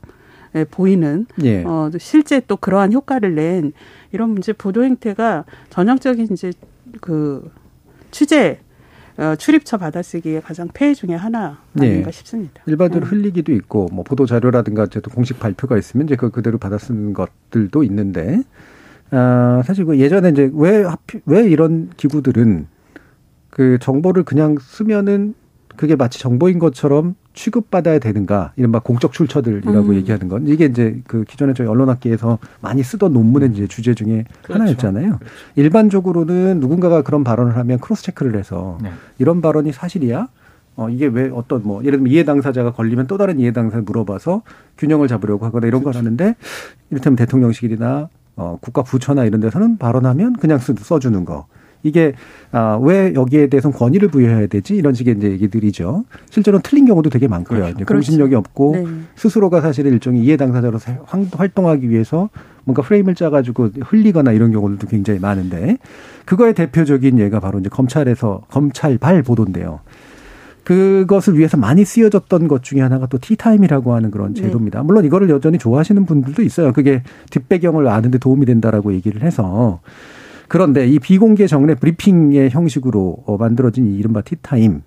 예, 보이는 예. 어, 실제 또 그러한 효과를 낸 이런 문제 보도 행태가 전형적인 이제 그 취재 어, 출입처 받아쓰기의 가장 폐해 중의 하나 아닌가 네. 싶습니다. 일반적으로 음. 흘리기도 있고 뭐 보도 자료라든가 어쨌든 공식 발표가 있으면 이제 그 그대로 받아쓰는 것들도 있는데 아, 사실 그 예전에 이제 왜 하필 왜 이런 기구들은 그 정보를 그냥 쓰면은 그게 마치 정보인 것처럼 취급받아야 되는가 이른바 공적 출처들이라고 음. 얘기하는 건 이게 이제 그 기존에 저희 언론학계에서 많이 쓰던 논문의 이제 주제 중에 그렇죠. 하나였잖아요. 그렇죠. 일반적으로는 누군가가 그런 발언을 하면 cross check를 해서 네. 이런 발언이 사실이야? 어, 이게 왜 어떤 뭐, 예를 들면 이해 당사자가 걸리면 또 다른 이해 당사를 물어봐서 균형을 잡으려고 하거나 이런 그렇죠. 걸 하는데 이를테면 대통령실이나 어, 국가 부처나 이런 데서는 발언하면 그냥 써주는 거. 이게 아, 왜 여기에 대해서 권위를 부여해야 되지 이런 식의 이제 얘기들이죠. 실제로는 틀린 경우도 되게 많고요. 그렇죠. 이제 공신력이 그렇죠. 없고 네. 스스로가 사실은 일종의 이해 당사자로 활동하기 위해서 뭔가 프레임을 짜가지고 흘리거나 이런 경우들도 굉장히 많은데 그거의 대표적인 예가 바로 이제 검찰에서 검찰발 보도인데요. 그것을 위해서 많이 쓰여졌던 것 중에 하나가 또 티타임이라고 하는 그런 네. 제도입니다. 물론 이거를 여전히 좋아하시는 분들도 있어요. 그게 뒷배경을 아는데 도움이 된다라고 얘기를 해서 그런데 이 비공개 정례 브리핑의 형식으로 어, 만들어진 이 이른바 티타임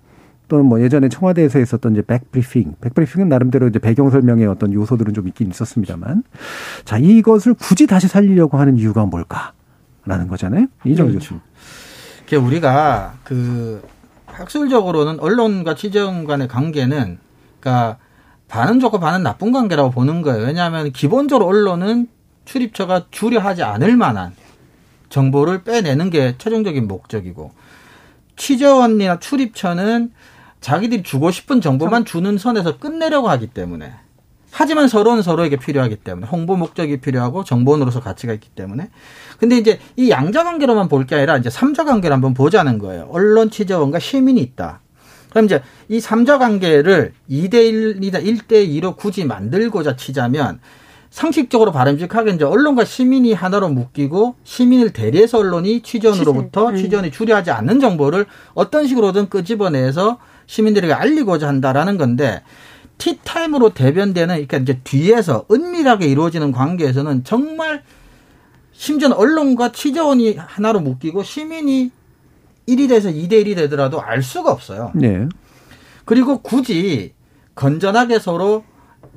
또는 뭐 예전에 청와대에서 있었던 이제 백브리핑, 백브리핑은 나름대로 이제 배경 설명의 어떤 요소들은 좀 있긴 있었습니다만, 자 이것을 굳이 다시 살리려고 하는 이유가 뭘까라는 거잖아요. 이정준 씨. 그 우리가 그 학술적으로는 언론과 취재원 간의 관계는 그러니까 반은 좋고 반은 나쁜 관계라고 보는 거예요. 왜냐하면 기본적으로 언론은 출입처가 주려하지 않을 만한 정보를 빼내는 게 최종적인 목적이고 취재원이나 출입처는 자기들이 주고 싶은 정보만 주는 선에서 끝내려고 하기 때문에 하지만 서로는 서로에게 필요하기 때문에 홍보 목적이 필요하고 정보원으로서 가치가 있기 때문에 근데 이제 이 양자 관계로만 볼 게 아니라 이제 삼자 관계를 한번 보자는 거예요. 언론 취재원과 시민이 있다. 그럼 이제 이 삼자 관계를 2대 1이다 1대 2로 굳이 만들고자 치자면 상식적으로 바람직하게 이제 언론과 시민이 하나로 묶이고 시민을 대리해서 언론이 취재원으로부터 취재. 음. 취재원이 주려하지 않는 정보를 어떤 식으로든 끄집어내서 시민들에게 알리고자 한다라는 건데 티타임으로 대변되는 그러니까 이제 뒤에서 은밀하게 이루어지는 관계에서는 정말 심지어는 언론과 취재원이 하나로 묶이고 시민이 1이 돼서 2대 1이 되더라도 알 수가 없어요. 네. 그리고 굳이 건전하게 서로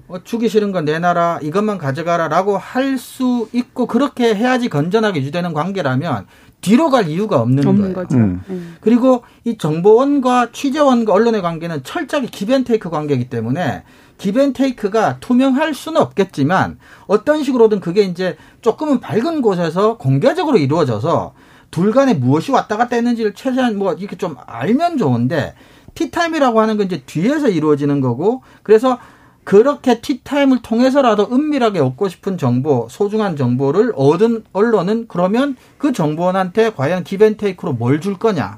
어, 주기 싫은 건 내놔라 이것만 가져가라라고 할 수 있고 그렇게 해야지 건전하게 유지되는 관계라면 뒤로 갈 이유가 없는, 없는 거예요. 거죠. 음. 네. 그리고 이 정보원과 취재원과 언론의 관계는 철저하게 기벤테이크 관계이기 때문에 기벤테이크가 투명할 수는 없겠지만 어떤 식으로든 그게 이제 조금은 밝은 곳에서 공개적으로 이루어져서 둘 간에 무엇이 왔다 갔다 했는지를 최대한 뭐 이렇게 좀 알면 좋은데 티타임이라고 하는 건 이제 뒤에서 이루어지는 거고 그래서 그렇게 티타임을 통해서라도 은밀하게 얻고 싶은 정보, 소중한 정보를 얻은 언론은 그러면 그 정보원한테 과연 기벤테이크로 뭘 줄 거냐.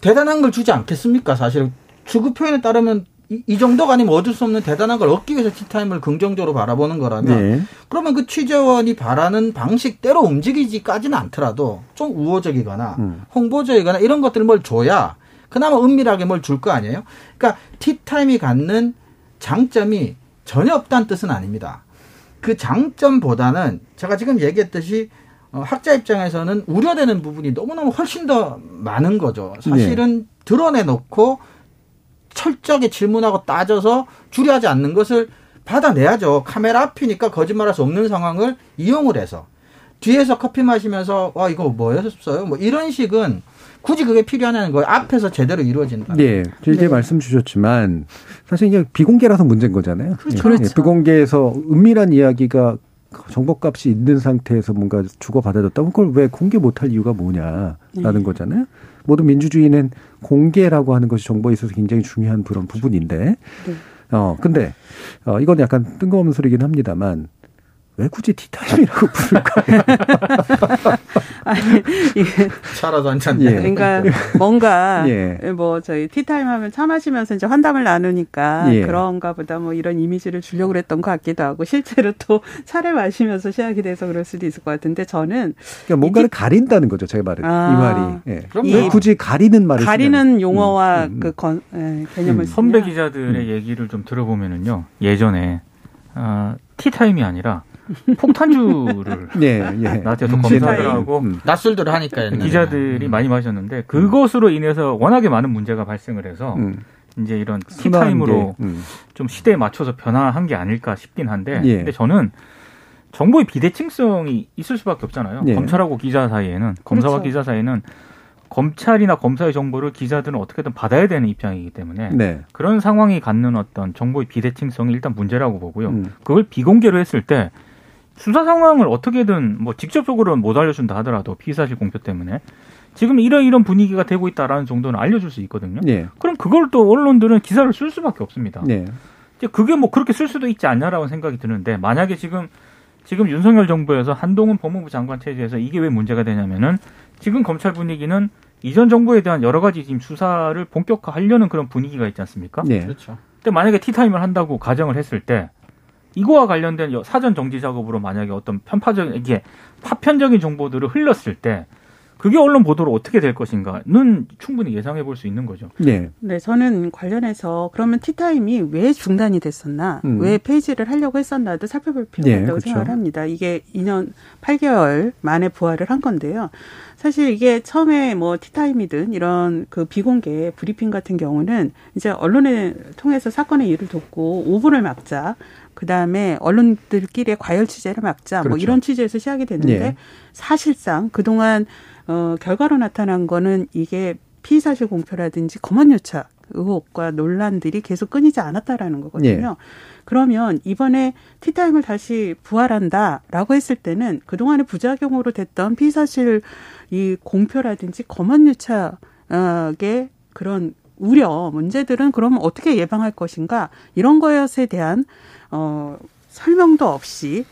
대단한 걸 주지 않겠습니까? 사실 주구 표현에 따르면 이, 이, 정도가 아니면 얻을 수 없는 대단한 걸 얻기 위해서 티타임을 긍정적으로 바라보는 거라면 네. 그러면 그 취재원이 바라는 방식대로 움직이지까지는 않더라도 좀 우호적이거나 음. 홍보적이거나 이런 것들을 뭘 줘야 그나마 은밀하게 뭘 줄 거 아니에요? 그러니까 티타임이 갖는 장점이 전혀 없다는 뜻은 아닙니다. 그 장점보다는 제가 지금 얘기했듯이 어, 학자 입장에서는 우려되는 부분이 너무너무 훨씬 더 많은 거죠. 사실은 네. 드러내놓고 철저하게 질문하고 따져서 주리하지 않는 것을 받아내야죠. 카메라 앞이니까 거짓말할 수 없는 상황을 이용을 해서 뒤에서 커피 마시면서 와 이거 뭐였어요? 뭐 이런 식은 굳이 그게 필요하냐는 거예요. 앞에서 제대로 이루어진다. 네, 이제 네. 말씀 주셨지만 사실 이게 비공개라서 문제인 거잖아요. 그렇죠. 예, 그렇죠. 비공개에서 은밀한 이야기가 정보값이 있는 상태에서 뭔가 주고받아줬다면 그걸 왜 공개 못할 이유가 뭐냐라는 네. 거잖아요. 모든 민주주의는 공개라고 하는 것이 정보에 있어서 굉장히 중요한 그런 부분인데, 네. 어, 근데, 어, 이건 약간 뜬금없는 소리긴 합니다만, 왜 굳이 티타임이라고 부를까요? 아니, 이게. 차라도 한 잔. 예. 그러니까 뭔가, 예. 뭐, 저희 티타임 하면 차 마시면서 이제 환담을 나누니까 예. 그런가 보다 뭐 이런 이미지를 주려고 그랬던 것 같기도 하고 실제로 또 차를 마시면서 시작이 돼서 그럴 수도 있을 것 같은데 저는. 그러니까 뭔가를 가린다는 거죠, 제 말은. 아, 이 말이. 예. 그럼 왜 굳이 가리는 말을 가리는 쓰냐는. 용어와 음, 음, 음. 그 건, 예, 개념을 음. 선배 기자들의 얘기를 좀 들어보면은요, 예전에, 어, 티타임이 아니라 폭탄주를 네, 예. 나한테도 검사를 하고 음. 낮술들 하니까 옛날에. 기자들이 음. 많이 마셨는데 그것으로 인해서 워낙에 많은 문제가 발생을 해서 음. 이제 이런 티타임으로 음. 좀 시대에 맞춰서 변화한 게 아닐까 싶긴 한데 예. 근데 저는 정보의 비대칭성이 있을 수밖에 없잖아요. 예. 검찰하고 기자 사이에는 검사와 그렇죠. 기자 사이에는 검찰이나 검사의 정보를 기자들은 어떻게든 받아야 되는 입장이기 때문에 네. 그런 상황이 갖는 어떤 정보의 비대칭성이 일단 문제라고 보고요. 음. 그걸 비공개로 했을 때 수사 상황을 어떻게든 뭐 직접적으로는 못 알려준다 하더라도 피의사실 공표 때문에 지금 이런 이런 분위기가 되고 있다라는 정도는 알려줄 수 있거든요. 네. 그럼 그걸 또 언론들은 기사를 쓸 수밖에 없습니다. 네. 이제 그게 뭐 그렇게 쓸 수도 있지 않냐라고 생각이 드는데 만약에 지금 지금 윤석열 정부에서 한동훈 법무부 장관 체제에서 이게 왜 문제가 되냐면은 지금 검찰 분위기는 이전 정부에 대한 여러 가지 지금 수사를 본격화하려는 그런 분위기가 있지 않습니까? 네. 그렇죠. 근데 만약에 티타임을 한다고 가정을 했을 때 이거와 관련된 사전 정지 작업으로 만약에 어떤 편파적 이게 파편적인 정보들을 흘렀을 때 그게 언론 보도로 어떻게 될 것인가는 충분히 예상해 볼 수 있는 거죠. 네. 네, 저는 관련해서 그러면 티타임이 왜 중단이 됐었나, 음. 왜 폐지를 하려고 했었나도 살펴볼 필요가 네, 있다고 그렇죠. 생각을 합니다. 이게 2년 8개월 만에 부활을 한 건데요. 사실 이게 처음에 뭐 티타임이든 이런 그 비공개 브리핑 같은 경우는 이제 언론을 통해서 사건의 일을 돕고 오분을 막자. 그 다음에 언론들끼리의 과열 취재를 막자. 뭐 그렇죠. 뭐 이런 취재에서 시작이 됐는데 예. 사실상 그동안 어, 결과로 나타난 거는 이게 피의 사실 공표라든지 검언 유착 의혹과 논란들이 계속 끊이지 않았다라는 거거든요. 예. 그러면 이번에 티타임을 다시 부활한다라고 했을 때는 그동안의 부작용으로 됐던 피의 사실 이 공표라든지 검언 유착의 그런 우려 문제들은 그러면 어떻게 예방할 것인가 이런 것에 대한 어 설명도 없이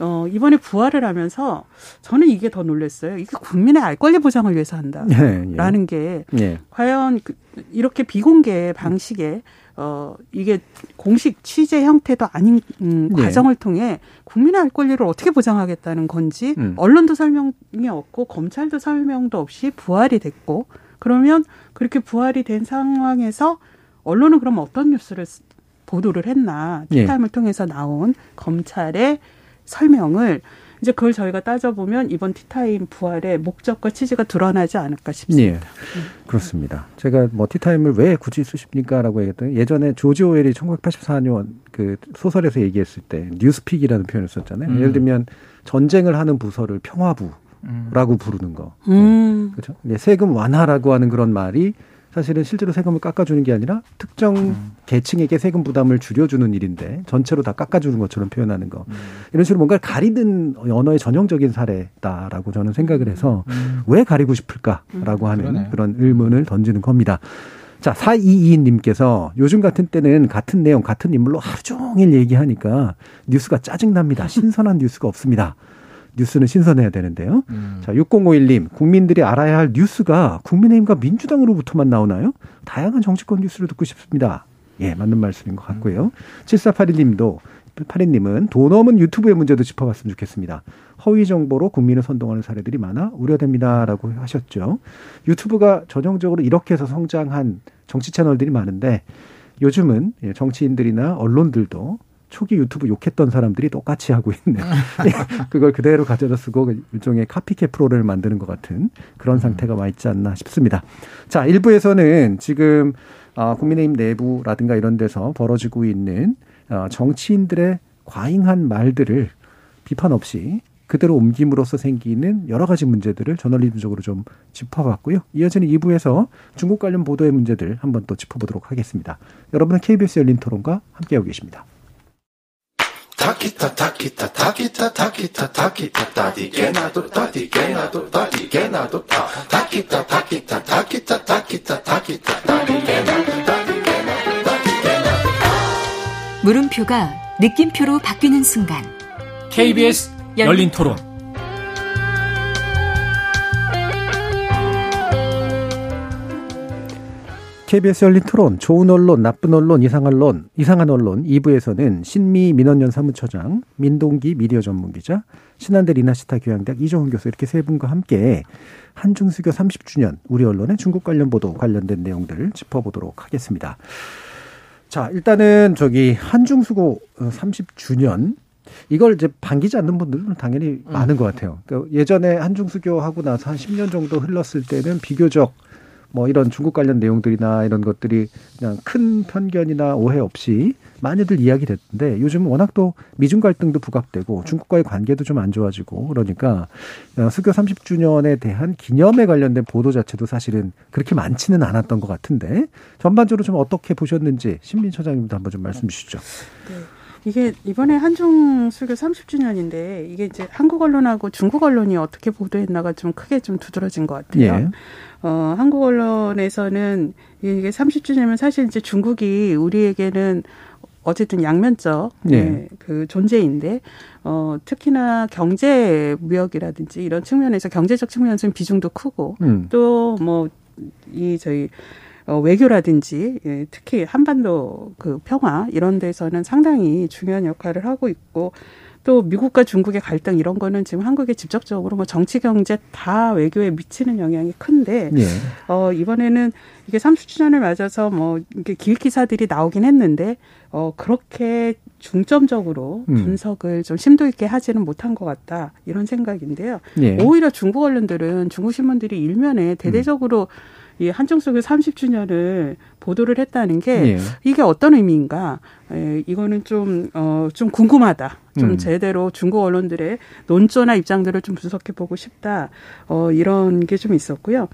어, 이번에 부활을 하면서 저는 이게 더 놀랐어요. 이게 국민의 알 권리 보장을 위해서 한다라는 예, 예. 게 예. 과연 그, 이렇게 비공개 방식의 어, 이게 공식 취재 형태도 아닌 음, 네. 과정을 통해 국민의 알 권리를 어떻게 보장하겠다는 건지 음. 언론도 설명이 없고 검찰도 설명도 없이 부활이 됐고 그러면 그렇게 부활이 된 상황에서 언론은 그럼 어떤 뉴스를 보도를 했나 티타임을 네. 통해서 나온 검찰의 설명을 이제 그걸 저희가 따져보면 이번 티타임 부활의 목적과 취지가 드러나지 않을까 싶습니다. 예. 그렇습니다. 제가 뭐 티타임을 왜 굳이 쓰십니까 라고 얘기했더니 예전에 조지 오웰이 1984년 그 소설에서 얘기했을 때 뉴스픽이라는 표현을 썼잖아요. 음. 예를 들면 전쟁을 하는 부서를 평화부 라고 음. 부르는 거. 음. 그렇죠? 세금 완화라고 하는 그런 말이 사실은 실제로 세금을 깎아주는 게 아니라 특정 음. 계층에게 세금 부담을 줄여주는 일인데 전체로 다 깎아주는 것처럼 표현하는 거 음. 이런 식으로 뭔가 가리는 언어의 전형적인 사례다라고 저는 생각을 해서 음. 왜 가리고 싶을까라고 음. 하는 그러네. 그런 의문을 던지는 겁니다. 자, 4222님께서 요즘 같은 때는 같은 내용, 같은 인물로 하루 종일 얘기하니까 뉴스가 짜증납니다. 신선한 뉴스가 없습니다. 뉴스는 신선해야 되는데요. 음. 자, 6051님, 국민들이 알아야 할 뉴스가 국민의힘과 민주당으로부터만 나오나요? 다양한 정치권 뉴스를 듣고 싶습니다. 예, 맞는 말씀인 것 같고요. 음. 7481님도 8인님은 돈 없는 유튜브의 문제도 짚어봤으면 좋겠습니다. 허위 정보로 국민을 선동하는 사례들이 많아 우려됩니다라고 하셨죠. 유튜브가 전형적으로 이렇게 해서 성장한 정치 채널들이 많은데 요즘은 예, 정치인들이나 언론들도 초기 유튜브 욕했던 사람들이 똑같이 하고 있는 예, 그걸 그대로 가져다 쓰고 일종의 카피캣 프로를 만드는 것 같은 그런 음. 상태가 와 있지 않나 싶습니다. 자, 일부에서는 지금 아, 국민의힘 내부라든가 이런 데서 벌어지고 있는 어, 정치인들의 과잉한 말들을 비판 없이 그대로 옮김으로써 생기는 여러 가지 문제들을 저널리즘적으로 좀 짚어봤고요. 이어지는 2부에서 중국 관련 보도의 문제들 한번 또 짚어보도록 하겠습니다. 여러분은 KBS 열린 토론과 함께하고 계십니다. 타키타 타키타 타키타 타키타 타키타 타디게 나도 타디게 나도 타디게 나도 타. 타키타 타키타 타키타 타키타 타키타 타디게나도 타디게나도 타디게나도 물음표가 느낌표로 바뀌는 순간. KBS 열린 토론 KBS 열린 토론, 좋은 언론, 나쁜 언론, 이상한 언론, 이상한 언론 2부에서는 신미 민원연 사무처장, 민동기 미디어 전문 기자, 신한대 리나시타 교양대학 이정훈 교수 이렇게 세 분과 함께 한중수교 30주년 우리 언론의 중국 관련 보도 관련된 내용들을 짚어보도록 하겠습니다. 자, 일단은 저기 한중수고 30주년 이걸 이제 반기지 않는 분들은 당연히 음. 많은 것 같아요. 그러니까 예전에 한중수교 하고 나서 한 10년 정도 흘렀을 때는 비교적 뭐 이런 중국 관련 내용들이나 이런 것들이 그냥 큰 편견이나 오해 없이 많이들 이야기 됐는데 요즘은 워낙 또 미중 갈등도 부각되고 중국과의 관계도 좀 안 좋아지고 그러니까 어, 수교 30주년에 대한 기념에 관련된 보도 자체도 사실은 그렇게 많지는 않았던 것 같은데 전반적으로 좀 어떻게 보셨는지 신민 처장님도 한번 좀 말씀 주시죠. 네. 이게 이번에 한중 수교 30주년인데 이게 이제 한국 언론하고 중국 언론이 어떻게 보도했나가 좀 크게 좀 두드러진 것 같아요. 예. 어, 한국 언론에서는 이게 30주년이면 사실 이제 중국이 우리에게는 어쨌든 양면적 네. 네, 그 존재인데 어 특히나 경제 무역이라든지 이런 측면에서 경제적 측면에서 비중도 크고 음. 또뭐 이 저희 어, 외교라든지 예, 특히 한반도 그 평화 이런 데서는 상당히 중요한 역할을 하고 있고 또 미국과 중국의 갈등 이런 거는 지금 한국에 직접적으로 뭐 정치 경제 다 외교에 미치는 영향이 큰데 예. 어 이번에는 이게 30주년을 맞아서 뭐 이게 길 기사들이 나오긴 했는데 어 그렇게 중점적으로 음. 분석을 좀 심도 있게 하지는 못한 것 같다 이런 생각인데요. 예. 오히려 중국 언론들은 중국 신문들이 일면에 대대적으로 음. 이 한중수교 30주년을 보도를 했다는 게 예. 이게 어떤 의미인가? 에, 이거는 좀, 어, 좀 궁금하다. 좀 음. 제대로 중국 언론들의 논조나 입장들을 좀 분석해 보고 싶다. 어, 이런 게 좀 있었고요.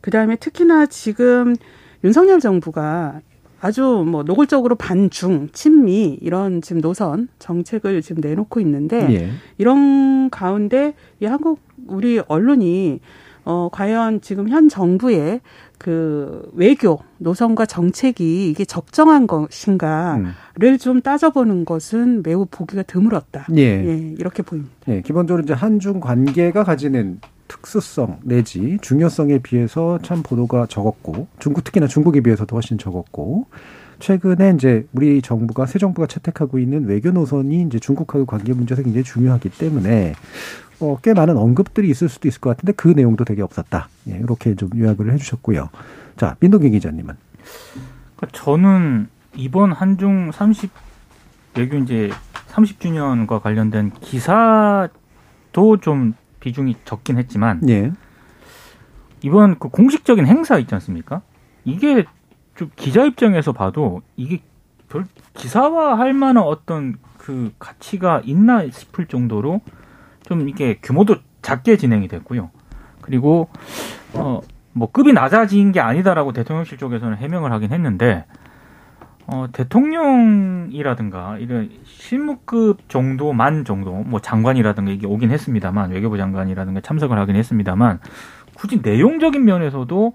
그 다음에 특히나 지금 윤석열 정부가 아주 뭐 노골적으로 반중, 친미 이런 지금 노선 정책을 지금 내놓고 있는데 예. 이런 가운데 이 한국 우리 언론이 어 과연 지금 현 정부의 그 외교 노선과 정책이 이게 적정한 것인가를 음. 좀 따져보는 것은 매우 보기가 드물었다. 예. 예, 이렇게 보입니다. 예, 기본적으로 이제 한중 관계가 가지는 특수성 내지 중요성에 비해서 참 보도가 적었고 중국 특히나 중국에 비해서도 훨씬 적었고 최근에 이제 우리 정부가 새 정부가 채택하고 있는 외교 노선이 이제 중국하고 관계 문제에서 굉장히 중요하기 때문에 어, 꽤 많은 언급들이 있을 수도 있을 것 같은데 그 내용도 되게 없었다. 예, 이렇게 좀 요약을 해주셨고요. 자, 민동기 기자님은. 그러니까 저는 이번 한중 30 외교 이제 30주년과 관련된 기사 중국도 좀 비중이 적긴 했지만 예. 이번 그 공식적인 행사 있지 않습니까? 이게 좀 기자 입장에서 봐도 이게 별 기사화 할 만한 어떤 그 가치가 있나 싶을 정도로 좀 이게 규모도 작게 진행이 됐고요. 그리고 어 뭐 급이 낮아진 게 아니다라고 대통령실 쪽에서는 해명을 하긴 했는데 어 대통령이라든가 이런 실무급 정도만 정도 뭐 장관이라든가 이게 오긴 했습니다만 외교부 장관이라든가 참석을 하긴 했습니다만 굳이 내용적인 면에서도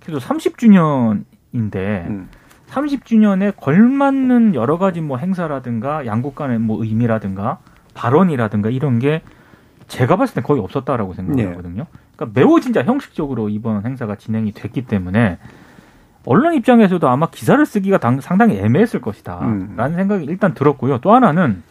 계속 30주년인데 음. 30주년에 걸맞는 여러 가지 뭐 행사라든가 양국 간의 뭐 의미라든가 발언이라든가 이런 게 제가 봤을 때 거의 없었다라고 생각하거든요. 네. 그러니까 매우 진짜 형식적으로 이번 행사가 진행이 됐기 때문에 언론 입장에서도 아마 기사를 쓰기가 상당히 애매했을 것이다라는 음. 생각이 일단 들었고요. 또 하나는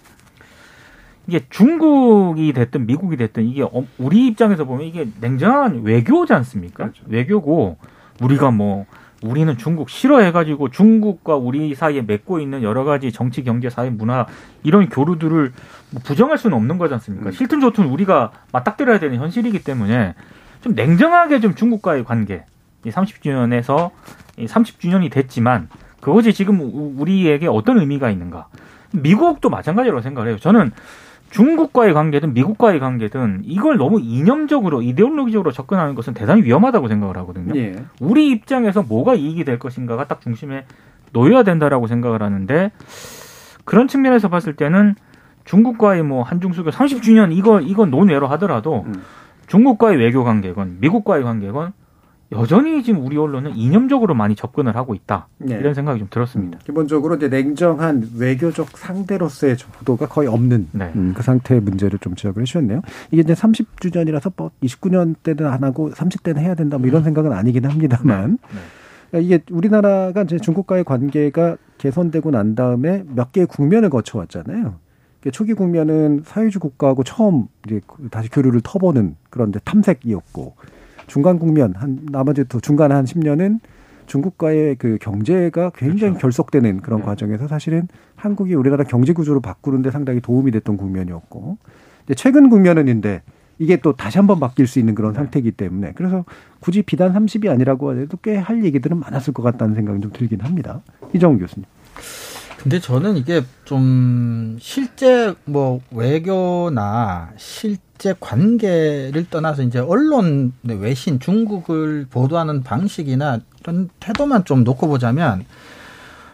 이게 중국이 됐든 미국이 됐든 이게 어, 우리 입장에서 보면 이게 냉정한 외교지 않습니까? 그렇죠. 외교고 우리가 뭐 우리는 중국 싫어해가지고 중국과 우리 사이에 맺고 있는 여러 가지 정치, 경제, 사회, 문화 이런 교류들을 뭐 부정할 수는 없는 거지 않습니까? 음. 싫든 좋든 우리가 맞닥뜨려야 되는 현실이기 때문에 좀 냉정하게 좀 중국과의 관계, 이 30주년에서 이 30주년이 됐지만 그것이 지금 우리에게 어떤 의미가 있는가? 미국도 마찬가지로 생각을 해요. 저는 중국과의 관계든 미국과의 관계든 이걸 너무 이념적으로 이데올로기적으로 접근하는 것은 대단히 위험하다고 생각을 하거든요. 예. 우리 입장에서 뭐가 이익이 될 것인가가 딱 중심에 놓여야 된다라고 생각을 하는데 그런 측면에서 봤을 때는 중국과의 뭐 한중 수교 30주년 이거 이건 논외로 하더라도 음. 중국과의 외교 관계건 미국과의 관계건 여전히 지금 우리 언론은 이념적으로 많이 접근을 하고 있다 네. 이런 생각이 좀 들었습니다. 음, 기본적으로 이제 냉정한 외교적 상대로서의 보도가 거의 없는 네. 음, 그 상태의 문제를 좀 지적을 해주셨네요. 이게 이제 30주년이라서 뭐 29년 때는 안 하고 30대는 해야 된다 뭐 이런 음. 생각은 아니긴 합니다만 네. 그러니까 이게 우리나라가 이제 중국과의 관계가 개선되고 난 다음에 몇 개의 국면을 거쳐왔잖아요. 초기 국면은 사회주의 국가하고 처음 이제 다시 교류를 터보는 그런 데 탐색이었고 중간 국면 한 나머지 또 중간 한 10년은 중국과의 그 경제가 굉장히 그렇죠. 결속되는 그런 네. 과정에서 사실은 한국이 우리나라 경제 구조를 바꾸는데 상당히 도움이 됐던 국면이었고 이제 최근 국면은인데 이게 또 다시 한번 바뀔 수 있는 그런 네. 상태이기 때문에 그래서 굳이 비단 30이 아니라고 하더라도 꽤 할 얘기들은 많았을 것 같다는 생각이 좀 들긴 합니다. 이정우 교수님. 근데 저는 이게 좀 실제 뭐 외교나 실 실제 관계를 떠나서 이제 언론 외신 중국을 보도하는 방식이나 이런 태도만 좀 놓고 보자면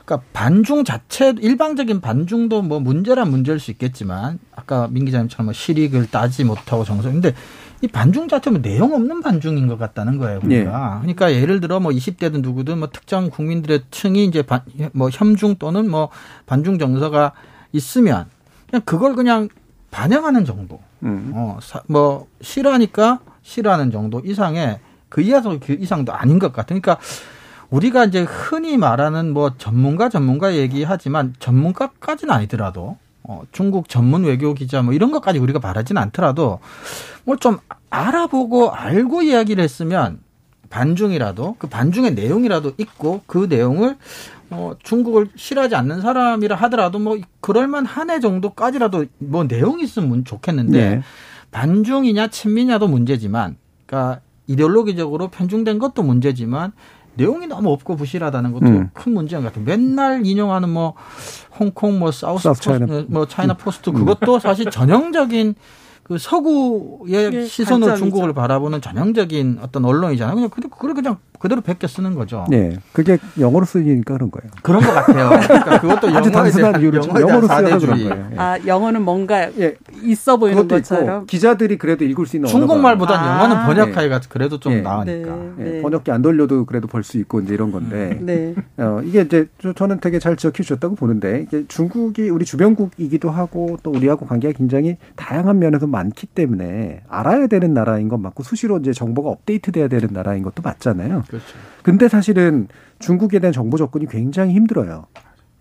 그러니까 반중 자체 일방적인 반중도 뭐 문제란 문제일 수 있겠지만 아까 민 기자님처럼 뭐 실익을 따지 못하고 정서. 근데 이 반중 자체는 내용 없는 반중인 것 같다는 거예요. 우리가. 예. 그러니까 예를 들어 뭐 20대든 누구든 뭐 특정 국민들의 층이 이제 반, 뭐 혐중 또는 뭐 반중 정서가 있으면 그냥 그걸 그냥 반영하는 정도. 음. 어, 사, 뭐 싫어하니까 싫어하는 정도 이상의 그 이하도 그 이상도 아닌 것 같아. 그러니까 우리가 이제 흔히 말하는 뭐 전문가 전문가 얘기하지만 전문가까지는 아니더라도 어, 중국 전문 외교 기자 뭐 이런 것까지 우리가 말하지는 않더라도 뭐좀 알아보고 알고 이야기를 했으면 반중이라도 그 반중의 내용이라도 있고 그 내용을 어, 중국을 싫어하지 않는 사람이라 하더라도 뭐 그럴만 한 해 정도까지라도 뭐 내용이 있으면 좋겠는데 네. 반중이냐 친미냐도 문제지만 그러니까 이데올로기적으로 편중된 것도 문제지만 내용이 너무 없고 부실하다는 것도 음. 큰 문제인 것 같아요. 맨날 인용하는 뭐 홍콩 뭐 사우스, 사우스 포스트, 차이나. 뭐 차이나 포스트 그것도 사실 전형적인 그 서구의 예, 시선으로 중국을 바라보는 전형적인 어떤 언론이잖아요. 그냥 그걸 그냥 그대로 베껴 쓰는 거죠. 네, 그게 영어로 쓰니까 그런 거예요. 그런 것 같아요. 그러니까 그것도 아주 단순한 이유로 영어로 쓰여서 그런 거예요. 예. 아 영어는 뭔가 예. 있어 보이는 것처럼 기자들이 그래도 읽을 수 있는 중국말보다는 아. 영어는 번역하기가 네. 그래도 좀 네. 나으니까 네. 네. 번역기 안 돌려도 그래도 볼수 있고 이제 이런 건데 네. 어, 이게 이제 저는 되게 잘 지적해 주셨다고 보는데 이게 중국이 우리 주변국이기도 하고 또 우리하고 관계가 굉장히 다양한 면에서 많기 때문에 알아야 되는 나라인 건 맞고 수시로 이제 정보가 업데이트돼야 되는 나라인 것도 맞잖아요. 그렇죠. 근데 사실은 중국에 대한 정보 접근이 굉장히 힘들어요.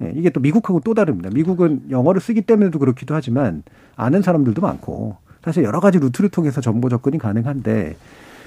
예, 이게 또 미국하고 또 다릅니다. 미국은 영어를 쓰기 때문에도 그렇기도 하지만 아는 사람들도 많고 사실 여러 가지 루트를 통해서 정보 접근이 가능한데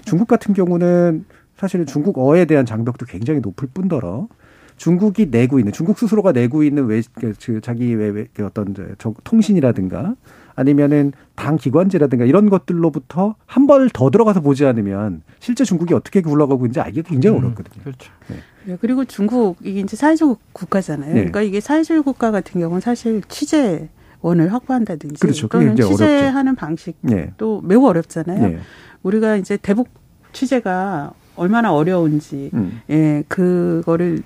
중국 같은 경우는 사실은 중국어에 대한 장벽도 굉장히 높을 뿐더러 중국이 내고 있는 중국 스스로가 내고 있는 외 그, 자기 외그 어떤 저, 통신이라든가 아니면은 당 기관지라든가 이런 것들로부터 한 번 더 들어가서 보지 않으면 실제 중국이 어떻게 굴러가고 있는지 알기가 굉장히 음, 어렵거든요. 그렇죠. 네. 네, 그리고 중국이 이제 사회주의 국가잖아요. 네. 그러니까 이게 사회주의 국가 같은 경우는 사실 취재 원을 확보한다든지 그렇죠. 또는 취재하는 방식도 네. 매우 어렵잖아요. 네. 우리가 이제 대북 취재가 얼마나 어려운지 음. 예 그거를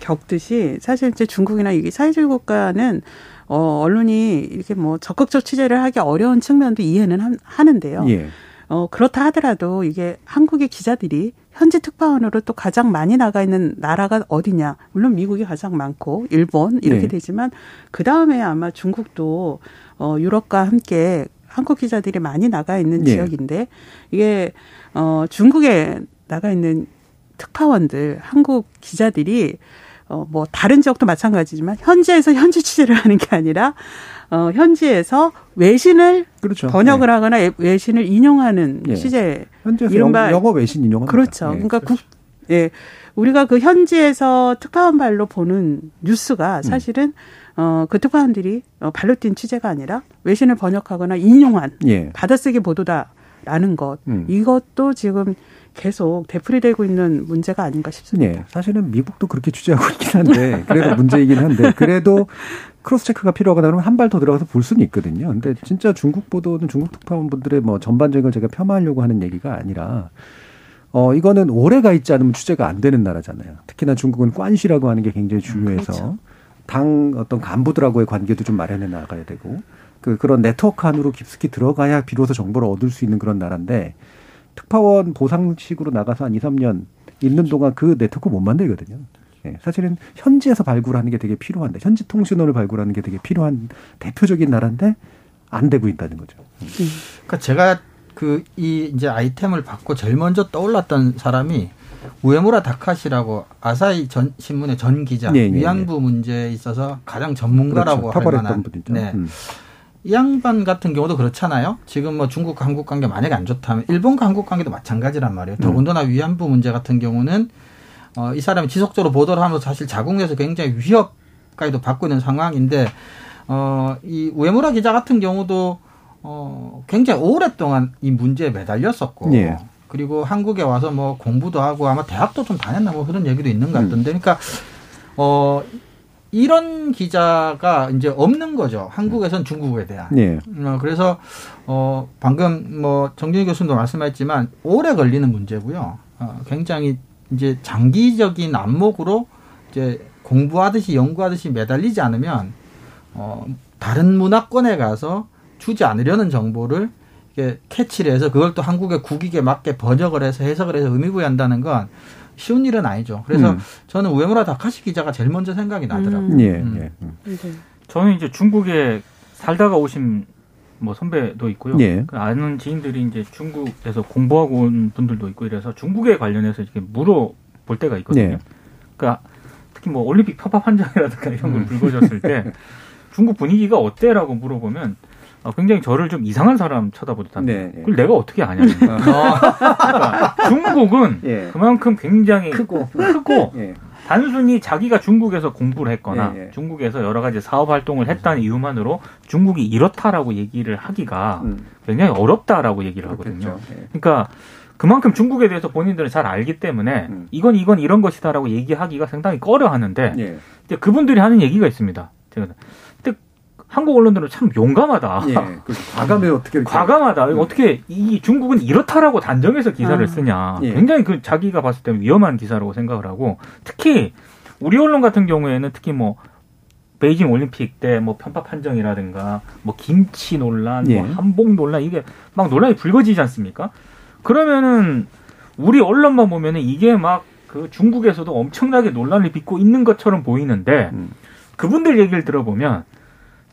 겪듯이 사실 이제 중국이나 이게 사회주의 국가는 어 언론이 이렇게 뭐 적극적 취재를 하기 어려운 측면도 이해는 하는데요. 예. 어 그렇다 하더라도 이게 한국의 기자들이 현지 특파원으로 또 가장 많이 나가 있는 나라가 어디냐? 물론 미국이 가장 많고 일본 이렇게 네. 되지만 그 다음에 아마 중국도 어 유럽과 함께 한국 기자들이 많이 나가 있는 네. 지역인데 이게 어 중국에 나가 있는 특파원들 한국 기자들이 어, 뭐, 다른 지역도 마찬가지지만, 현지에서 현지 취재를 하는 게 아니라, 어, 현지에서 외신을 그렇죠. 번역을 네. 하거나 외신을 인용하는 네. 취재. 현지에서 이른바 영어 외신 인용합니다. 그렇죠. 네. 그러니까 그렇죠. 국, 예. 우리가 그 현지에서 특파원 발로 보는 뉴스가 음. 사실은 음. 어, 그 특파원들이 어, 발로 뛴 취재가 아니라 외신을 번역하거나 인용한 예. 받아쓰기 보도다라는 것. 음. 이것도 지금 계속 되풀이되고 있는 문제가 아닌가 싶습니다. 네, 사실은 미국도 그렇게 취재하고 있긴 한데 그래도 문제이긴 한데 그래도 cross check가 필요하거나 그러면 한 발 더 들어가서 볼 수는 있거든요. 근데 진짜 중국 보도는 중국 특파원분들의 뭐 전반적인 걸 제가 폄하하려고 하는 얘기가 아니라 어 이거는 오래 가 있지 않으면 취재가 안 되는 나라잖아요. 특히나 중국은 관시라고 하는 게 굉장히 중요해서 그렇죠. 당 어떤 간부들하고의 관계도 좀 마련해 나가야 되고 그 그런 네트워크 안으로 깊숙이 들어가야 비로소 정보를 얻을 수 있는 그런 나라인데 특파원 보상식으로 나가서 한 2, 3년 있는 동안 그 네트워크 못 만들거든요. 예, 사실은 현지에서 발굴하는 게 되게 필요한데 현지 통신원을 발굴하는 게 되게 필요한 대표적인 나라인데 안 되고 있다는 거죠. 그러니까 제가 그 이 이제 아이템을 받고 제일 먼저 떠올랐던 사람이 우에무라 다카시라고 아사히 전 신문의 전 기자 네, 위안부 네, 문제에 있어서 가장 전문가라고 그렇죠. 할 만한 분이죠. 네. 음. 이 양반 같은 경우도 그렇잖아요. 지금 뭐 중국과 한국 관계 만약에 안 좋다면 일본과 한국 관계도 마찬가지란 말이에요. 음. 더군다나 위안부 문제 같은 경우는 어, 이 사람이 지속적으로 보도를 하면서 사실 자국내에서 굉장히 위협까지도 받고 있는 상황인데 어, 이 우에무라 기자 같은 경우도 어, 굉장히 오랫동안 이 문제에 매달렸었고 예. 그리고 한국에 와서 뭐 공부도 하고 아마 대학도 좀 다녔나 뭐 그런 얘기도 있는 것 같던데 그러니까 어 이런 기자가 이제 없는 거죠. 한국에선 중국에 대한. 네. 어, 그래서 어 방금 뭐 정준희 교수님도 말씀하셨지만 오래 걸리는 문제고요. 어, 굉장히 이제 장기적인 안목으로 이제 공부하듯이 연구하듯이 매달리지 않으면 어 다른 문화권에 가서 주지 않으려는 정보를 이게 캐치를 해서 그걸 또 한국의 국익에 맞게 번역을 해서 해석을 해서 의미 부여한다는 건 쉬운 일은 아니죠. 그래서 음. 저는 우에무라 다카시 기자가 제일 먼저 생각이 나더라고요. 음. 예, 음. 예. 음. 저는 이제 중국에 살다가 오신 뭐 선배도 있고요. 예. 그 아는 지인들이 이제 중국에서 공부하고 온 분들도 있고 이래서 중국에 관련해서 이렇게 물어볼 때가 있거든요. 예. 그러니까 특히 뭐 올림픽 편파 판정이라든가 이런 걸 음. 불거졌을 때 중국 분위기가 어때라고 물어보면 어, 굉장히 저를 좀 이상한 사람 쳐다보듯 네, 네. 그걸 내가 어떻게 아냐는 거야. 그러니까 중국은 예. 그만큼 굉장히 크고 크고 예. 단순히 자기가 중국에서 공부를 했거나 예, 예. 중국에서 여러 가지 사업 활동을 했다는 이유만으로 중국이 이렇다라고 얘기를 하기가 음. 굉장히 어렵다라고 얘기를 하거든요. 예. 그러니까 그만큼 중국에 대해서 본인들은 잘 알기 때문에 음. 이건 이건 이런 것이다라고 얘기하기가 상당히 꺼려하는데 예. 이제 그분들이 하는 얘기가 있습니다. 제가 한국 언론들은 참 용감하다. 예, 과감해 어떻게 과감하다. 음. 어떻게 이 중국은 이렇다라고 단정해서 기사를 아, 쓰냐. 예. 굉장히 그 자기가 봤을 때 위험한 기사라고 생각을 하고 특히 우리 언론 같은 경우에는 특히 뭐 베이징 올림픽 때 뭐 편파 판정이라든가 뭐 김치 논란, 뭐 예. 뭐 한복 논란 이게 막 논란이 불거지지 않습니까? 그러면은 우리 언론만 보면은 이게 막 그 중국에서도 엄청나게 논란을 빚고 있는 것처럼 보이는데 음. 그분들 얘기를 들어보면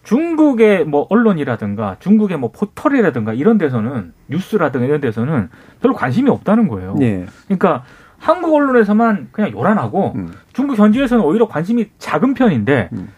중국의 뭐 언론이라든가 중국의 뭐 포털이라든가 이런 데서는 뉴스라든가 이런 데서는 별로 관심이 없다는 거예요. 네. 그러니까 한국 언론에서만 그냥 요란하고 음. 중국 현지에서는 오히려 관심이 작은 편인데 음.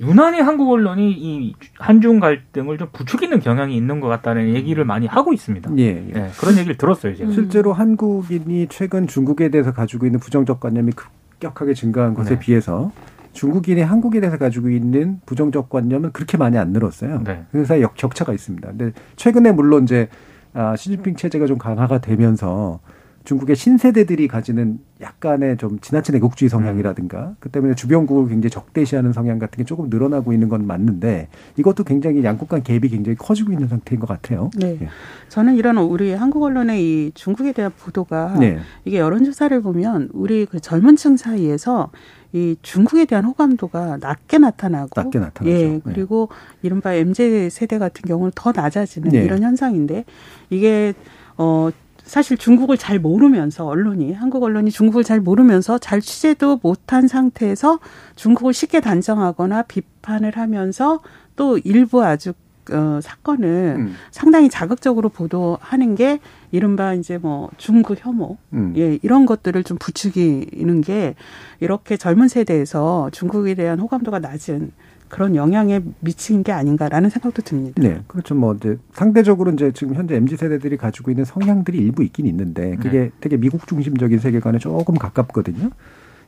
유난히 한국 언론이 이 한중 갈등을 좀 부추기는 경향이 있는 것 같다는 얘기를 많이 하고 있습니다. 예, 예. 네, 그런 얘기를 들었어요. 제가. 실제로 한국인이 최근 중국에 대해서 가지고 있는 부정적 관념이 급격하게 증가한 것에 네. 비해서 중국인이 한국에 대해서 가지고 있는 부정적 관념은 그렇게 많이 안 늘었어요. 네. 그 사이 역 격차가 있습니다. 근데 최근에 물론 이제 아, 시진핑 체제가 좀 강화가 되면서 중국의 신세대들이 가지는 약간의 좀 지나친 애국주의 성향이라든가 그 때문에 주변국을 굉장히 적대시하는 성향 같은 게 조금 늘어나고 있는 건 맞는데 이것도 굉장히 양국 간 갭이 굉장히 커지고 있는 상태인 것 같아요. 네. 예. 저는 이런 우리 한국 언론의 이 중국에 대한 보도가 네. 이게 여론조사를 보면 우리 그 젊은 층 사이에서 이 중국에 대한 호감도가 낮게 나타나고 낮게 나타나죠. 예, 네. 그리고 네. 이른바 MZ 세대 같은 경우는 더 낮아지는 네. 이런 현상인데 이게 어 사실 중국을 잘 모르면서 언론이 한국 언론이 중국을 잘 모르면서 잘 취재도 못한 상태에서 중국을 쉽게 단정하거나 비판을 하면서 또 일부 아주 어, 사건을 음. 상당히 자극적으로 보도하는 게 이른바 이제 뭐 중국 혐오, 음. 예, 이런 것들을 좀 부추기는 게 이렇게 젊은 세대에서 중국에 대한 호감도가 낮은 그런 영향에 미친 게 아닌가라는 생각도 듭니다. 네, 그렇죠. 뭐 이제 상대적으로 이제 지금 현재 mz 세대들이 가지고 있는 성향들이 일부 있긴 있는데 그게 네. 되게 미국 중심적인 세계관에 조금 가깝거든요.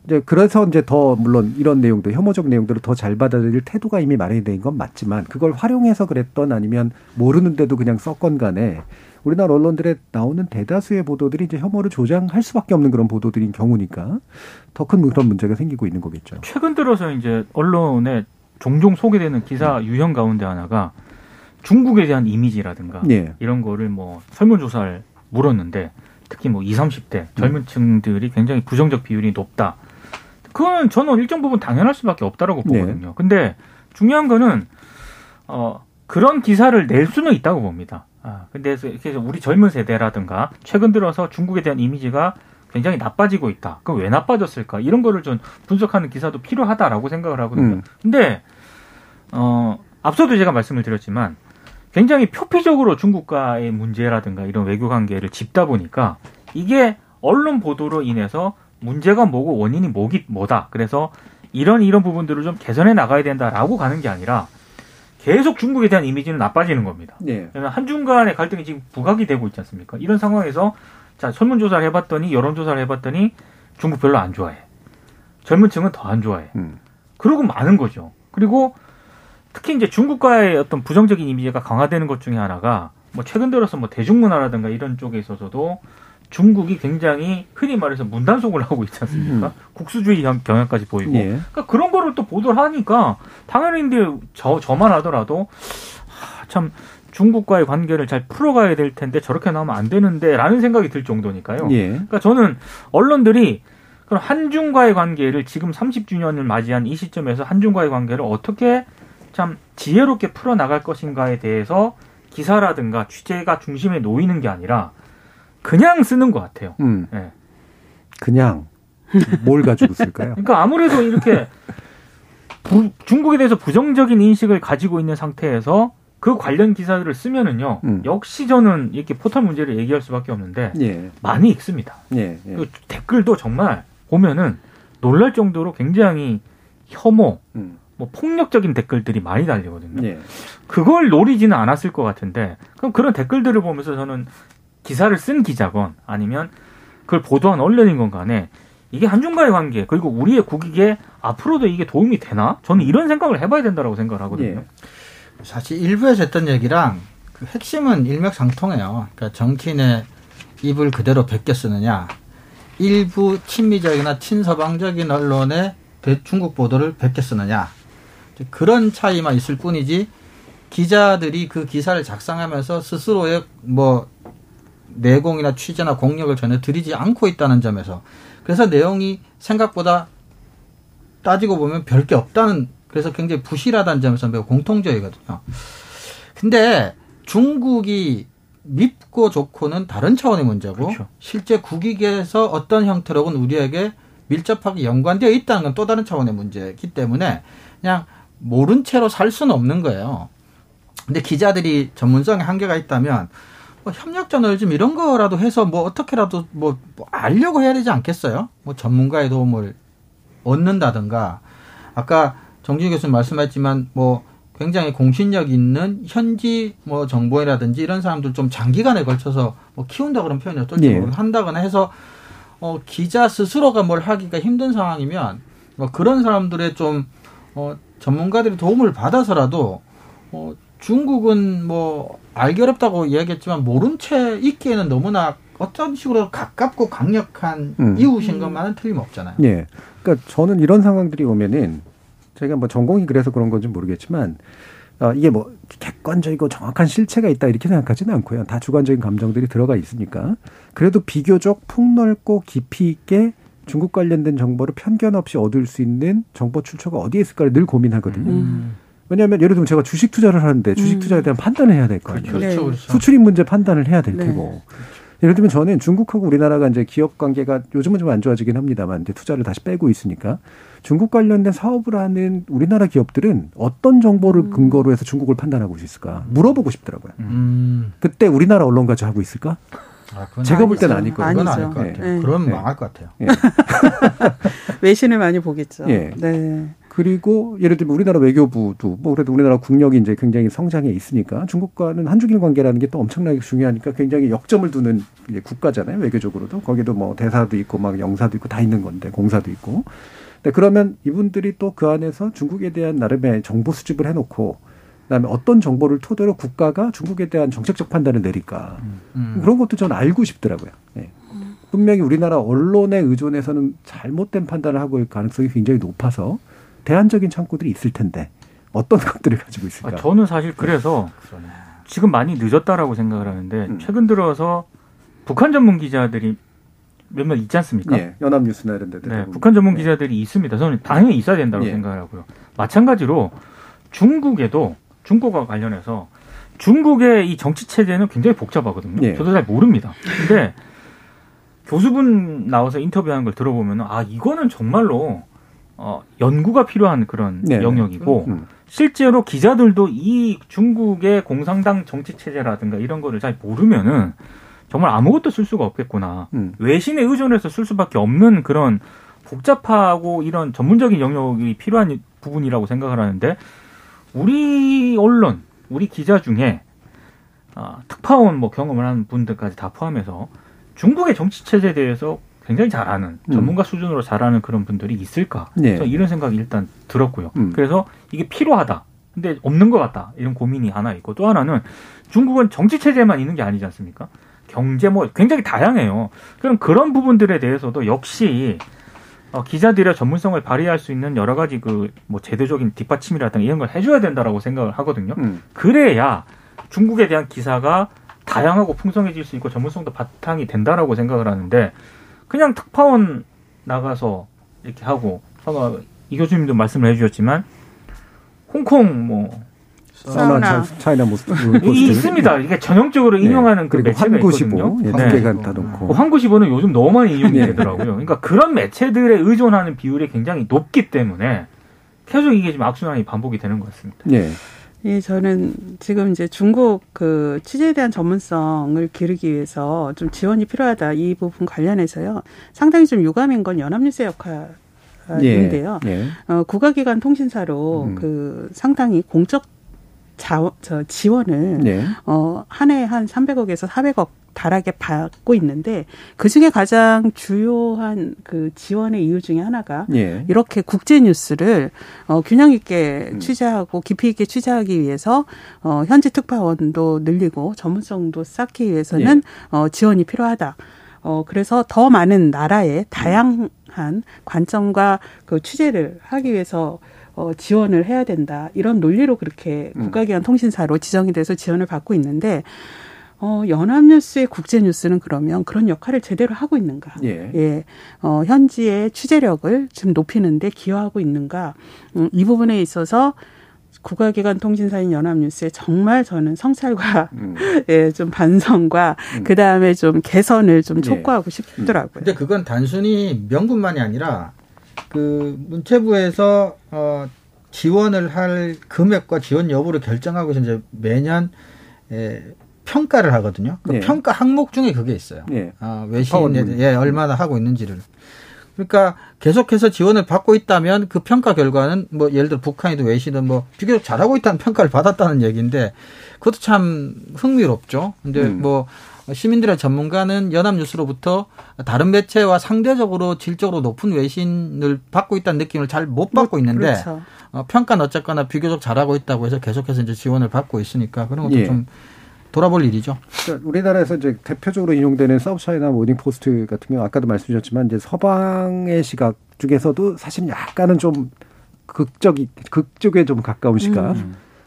이제 그래서 이제 더 물론 이런 내용들 혐오적 내용들을 더 잘 받아들일 태도가 이미 마련된 건 맞지만 그걸 활용해서 그랬던 아니면 모르는데도 그냥 썼건 간에 우리나라 언론들에 나오는 대다수의 보도들이 이제 혐오를 조장할 수밖에 없는 그런 보도들인 경우니까 더 큰 그런 문제가 생기고 있는 거겠죠. 최근 들어서 이제 언론에 종종 소개되는 기사 음. 유형 가운데 하나가 중국에 대한 이미지라든가 네. 이런 거를 뭐 설문조사를 물었는데 특히 뭐 20, 30대 젊은 층들이 굉장히 부정적 비율이 높다. 그거는 저는 일정 부분 당연할 수밖에 없다라고 네. 보거든요. 네. 근데 중요한 거는 어 그런 기사를 낼 수는 있다고 봅니다. 아, 근데 이렇게 우리 젊은 세대라든가 최근 들어서 중국에 대한 이미지가 굉장히 나빠지고 있다. 그럼 왜 나빠졌을까? 이런 거를 좀 분석하는 기사도 필요하다라고 생각을 하거든요. 음. 근데 어 앞서도 제가 말씀을 드렸지만 굉장히 표피적으로 중국과의 문제라든가 이런 외교 관계를 짚다 보니까 이게 언론 보도로 인해서 문제가 뭐고 원인이 뭐기 뭐다. 그래서 이런 이런 부분들을 좀 개선해 나가야 된다라고 가는 게 아니라 계속 중국에 대한 이미지는 나빠지는 겁니다. 네. 한중 간의 갈등이 지금 부각이 되고 있지 않습니까? 이런 상황에서 자, 설문조사를 해봤더니, 여론조사를 해봤더니 중국 별로 안 좋아해. 젊은 층은 더 안 좋아해. 음. 그러고 많은 거죠. 그리고 특히 이제 중국과의 어떤 부정적인 이미지가 강화되는 것 중에 하나가 뭐 최근 들어서 뭐 대중문화라든가 이런 쪽에 있어서도 중국이 굉장히 흔히 말해서 문단속을 하고 있지 않습니까? 음. 국수주의 경향까지 보이고. 예. 그러니까 그런 거를 또 보도를 하니까 당연히 이제 저, 저만 하더라도 하, 참 중국과의 관계를 잘 풀어가야 될 텐데 저렇게 나오면 안 되는데라는 생각이 들 정도니까요. 예. 그러니까 저는 언론들이 그럼 한중과의 관계를 지금 30주년을 맞이한 이 시점에서 한중과의 관계를 어떻게 참 지혜롭게 풀어 나갈 것인가에 대해서 기사라든가 취재가 중심에 놓이는 게 아니라 그냥 쓰는 것 같아요. 음. 네. 그냥 뭘 가지고 쓸까요? 그러니까 아무래도 이렇게 부, 중국에 대해서 부정적인 인식을 가지고 있는 상태에서 그 관련 기사들을 쓰면은요 음. 역시 저는 이렇게 포털 문제를 얘기할 수밖에 없는데 예. 많이 읽습니다. 예, 예. 그 댓글도 정말 보면은 놀랄 정도로 굉장히 혐오, 음. 뭐 폭력적인 댓글들이 많이 달리거든요. 예. 그걸 노리지는 않았을 것 같은데 그럼 그런 댓글들을 보면서 저는 기사를 쓴 기자건 아니면 그걸 보도한 언론인 건 간에 이게 한중과의 관계 그리고 우리의 국익에 앞으로도 이게 도움이 되나? 저는 이런 생각을 해봐야 된다라고 생각을 하거든요. 예. 사실 일부에서 했던 얘기랑 그 핵심은 일맥상통해요. 그러니까 정치인의 입을 그대로 베껴 쓰느냐, 일부 친미적이나 친서방적인 언론의 중국 보도를 베껴 쓰느냐, 그런 차이만 있을 뿐이지 기자들이 그 기사를 작성하면서 스스로의 뭐 내공이나 취재나 공력을 전혀 들이지 않고 있다는 점에서 그래서 내용이 생각보다 따지고 보면 별 게 없다는 그래서 굉장히 부실하다는 점에서 매우 공통적이거든요. 근데 중국이 밉고 좋고는 다른 차원의 문제고 그렇죠. 실제 국익에서 어떤 형태로건 우리에게 밀접하게 연관되어 있다는 건 또 다른 차원의 문제이기 때문에 그냥 모른 채로 살 수는 없는 거예요. 근데 기자들이 전문성에 한계가 있다면 뭐 협력 저널즘 이런 거라도 해서 뭐 어떻게라도 뭐, 뭐 알려고 해야 되지 않겠어요? 뭐 전문가의 도움을 얻는다든가 아까 정진희 교수님 말씀하셨지만 뭐 굉장히 공신력 있는 현지 뭐 정보이라든지 이런 사람들 좀 장기간에 걸쳐서 뭐 키운다 그런 표현이 어떨지 네. 한다거나 해서 어 기자 스스로가 뭘 하기가 힘든 상황이면 뭐 그런 사람들의 좀 어, 전문가들의 도움을 받아서라도 어, 중국은 뭐 알기 어렵다고 이야기했지만 모른 채 있기에는 너무나 어떤 식으로 가깝고 강력한 음. 이웃인 것만은 틀림없잖아요. 예. 그러니까 저는 이런 상황들이 오면은 제가 뭐 전공이 그래서 그런 건지 모르겠지만 어, 이게 뭐 객관적이고 정확한 실체가 있다 이렇게 생각하지는 않고요. 다 주관적인 감정들이 들어가 있으니까 그래도 비교적 폭넓고 깊이 있게 중국 관련된 정보를 편견 없이 얻을 수 있는 정보 출처가 어디에 있을까를 늘 고민하거든요. 음. 왜냐하면 예를 들면 제가 주식 투자를 하는데 주식 음. 투자에 대한 판단을 해야 될 거 아니에요. 그렇죠, 그렇죠. 수출입 문제 판단을 해야 될 네. 테고. 예를 들면 저는 중국하고 우리나라가 이제 기업 관계가 요즘은 좀 안 좋아지긴 합니다만 이제 투자를 다시 빼고 있으니까 중국 관련된 사업을 하는 우리나라 기업들은 어떤 정보를 음. 근거로 해서 중국을 판단하고 있을까 물어보고 싶더라고요. 음. 그때 우리나라 언론까지 하고 있을까? 아, 제가 볼 때는 아닐 거예요. 그건 아닐 것 같아요. 네. 그럼 네. 망할 것 같아요. 네. 외신을 많이 보겠죠. 네. 네. 그리고 예를 들면 우리나라 외교부도 뭐 그래도 우리나라 국력이 이제 굉장히 성장해 있으니까 중국과는 한중일 관계라는 게 또 엄청나게 중요하니까 굉장히 역점을 두는 이제 국가잖아요. 외교적으로도. 거기도 뭐 대사도 있고 막 영사도 있고 다 있는 건데 공사도 있고. 네, 그러면 이분들이 또 그 안에서 중국에 대한 나름의 정보 수집을 해놓고 그다음에 어떤 정보를 토대로 국가가 중국에 대한 정책적 판단을 내릴까 음. 그런 것도 저는 알고 싶더라고요. 네. 분명히 우리나라 언론에 의존해서는 잘못된 판단을 하고 일 가능성이 굉장히 높아서 대안적인 창구들이 있을 텐데 어떤 것들을 가지고 있을까? 아, 저는 사실 그래서 지금 많이 늦었다라고 생각을 하는데 음. 최근 들어서 북한 전문 기자들이 몇몇 있지 않습니까? 네, 연합뉴스나 이런 데들. 네, 북한 전문 네. 기자들이 네. 있습니다. 저는 당연히 있어야 된다고 네. 생각을 하고요. 마찬가지로 중국에도 중국과 관련해서 중국의 이 정치 체제는 굉장히 복잡하거든요. 네. 저도 잘 모릅니다. 근데 교수분 나와서 인터뷰하는 걸 들어보면 아 이거는 정말로 어, 연구가 필요한 그런 네. 영역이고 음. 실제로 기자들도 이 중국의 공산당 정치 체제라든가 이런 거를 잘 모르면은 정말 아무것도 쓸 수가 없겠구나. 음. 외신에 의존해서 쓸 수밖에 없는 그런 복잡하고 이런 전문적인 영역이 필요한 부분이라고 생각을 하는데 우리 언론, 우리 기자 중에 아, 특파원 뭐 경험을 한 분들까지 다 포함해서 중국의 정치 체제에 대해서 굉장히 잘 아는 음. 전문가 음. 수준으로 잘 아는 그런 분들이 있을까? 네. 이런 생각이 일단 들었고요. 음. 그래서 이게 필요하다. 근데 없는 것 같다. 이런 고민이 하나 있고 또 하나는 중국은 정치 체제만 있는 게 아니지 않습니까? 경제 뭐 굉장히 다양해요. 그럼 그런 부분들에 대해서도 역시 어, 기자들의 전문성을 발휘할 수 있는 여러 가지 그 뭐 제도적인 뒷받침이라든가 이런 걸 해줘야 된다라고 생각을 하거든요. 음. 그래야 중국에 대한 기사가 다양하고 풍성해질 수 있고 전문성도 바탕이 된다라고 생각을 하는데 그냥 특파원 나가서 이렇게 하고 아까 이 교수님도 말씀을 해주셨지만 홍콩 뭐 사우나, 차이나 모습 있습니다. 이게 전형적으로 네. 인용하는 네. 그 매체가 있거든요. 예, 네. 다 놓고. 뭐 환구시보는 요즘 너무 많이 인용이 네. 되더라고요. 그러니까 그런 매체들에 의존하는 비율이 굉장히 높기 때문에 계속 이게 지금 악순환이 반복이 되는 것 같습니다. 네. 예, 저는 지금 이제 중국 그 취재에 대한 전문성을 기르기 위해서 좀 지원이 필요하다 이 부분 관련해서요. 상당히 좀 유감인 건 연합뉴스의 역할 인데요. 예, 예. 어, 국가기관 통신사로 음. 그 상당히 공적 자, 저 지원을 네. 어, 한해한 300억에서 400억 달하게 받고 있는데 그 중에 가장 주요한 그 지원의 이유 중에 하나가 예. 이렇게 국제 뉴스를 어 균형 있게 음. 취재하고 깊이 있게 취재하기 위해서 어 현지 특파원도 늘리고 전문성도 쌓기 위해서는 예. 어 지원이 필요하다. 어 그래서 더 많은 나라의 다양한 관점과 그 취재를 하기 위해서 어, 지원을 해야 된다. 이런 논리로 그렇게 음. 국가기관 통신사로 지정이 돼서 지원을 받고 있는데 어, 연합뉴스의 국제뉴스는 그러면 그런 역할을 제대로 하고 있는가? 예. 예. 어, 현지의 취재력을 좀 높이는데 기여하고 있는가? 음, 이 부분에 있어서 국가기관 통신사인 연합뉴스에 정말 저는 성찰과 음. 예, 좀 반성과 음. 그 다음에 좀 개선을 좀 예. 촉구하고 예. 싶더라고요. 근데 그건 단순히 명분만이 아니라 그 문체부에서 어 지원을 할 금액과 지원 여부를 결정하고 이제 매년 에 평가를 하거든요. 그 네. 평가 항목 중에 그게 있어요. 네. 아, 외신에 예, 얼마나 하고 있는지를. 그러니까 계속해서 지원을 받고 있다면 그 평가 결과는 뭐 예를 들어 북한이든 외신은 뭐 비교적 잘하고 있다는 평가를 받았다는 얘기인데 그것도 참 흥미롭죠. 근데 음. 뭐 시민들의 전문가는 연합뉴스로부터 다른 매체와 상대적으로 질적으로 높은 외신을 받고 있다는 느낌을 잘 못 받고 있는데 그렇죠. 어, 평가는 어쨌거나 비교적 잘하고 있다고 해서 계속해서 이제 지원을 받고 있으니까 그런 것도 예. 좀 돌아볼 일이죠. 그러니까 우리나라에서 이제 대표적으로 인용되는 사우스차이나 모닝 포스트 같은 경우 아까도 말씀드렸지만 이제 서방의 시각 중에서도 사실 약간은 좀 극적이 극쪽에 좀 가까운 시각을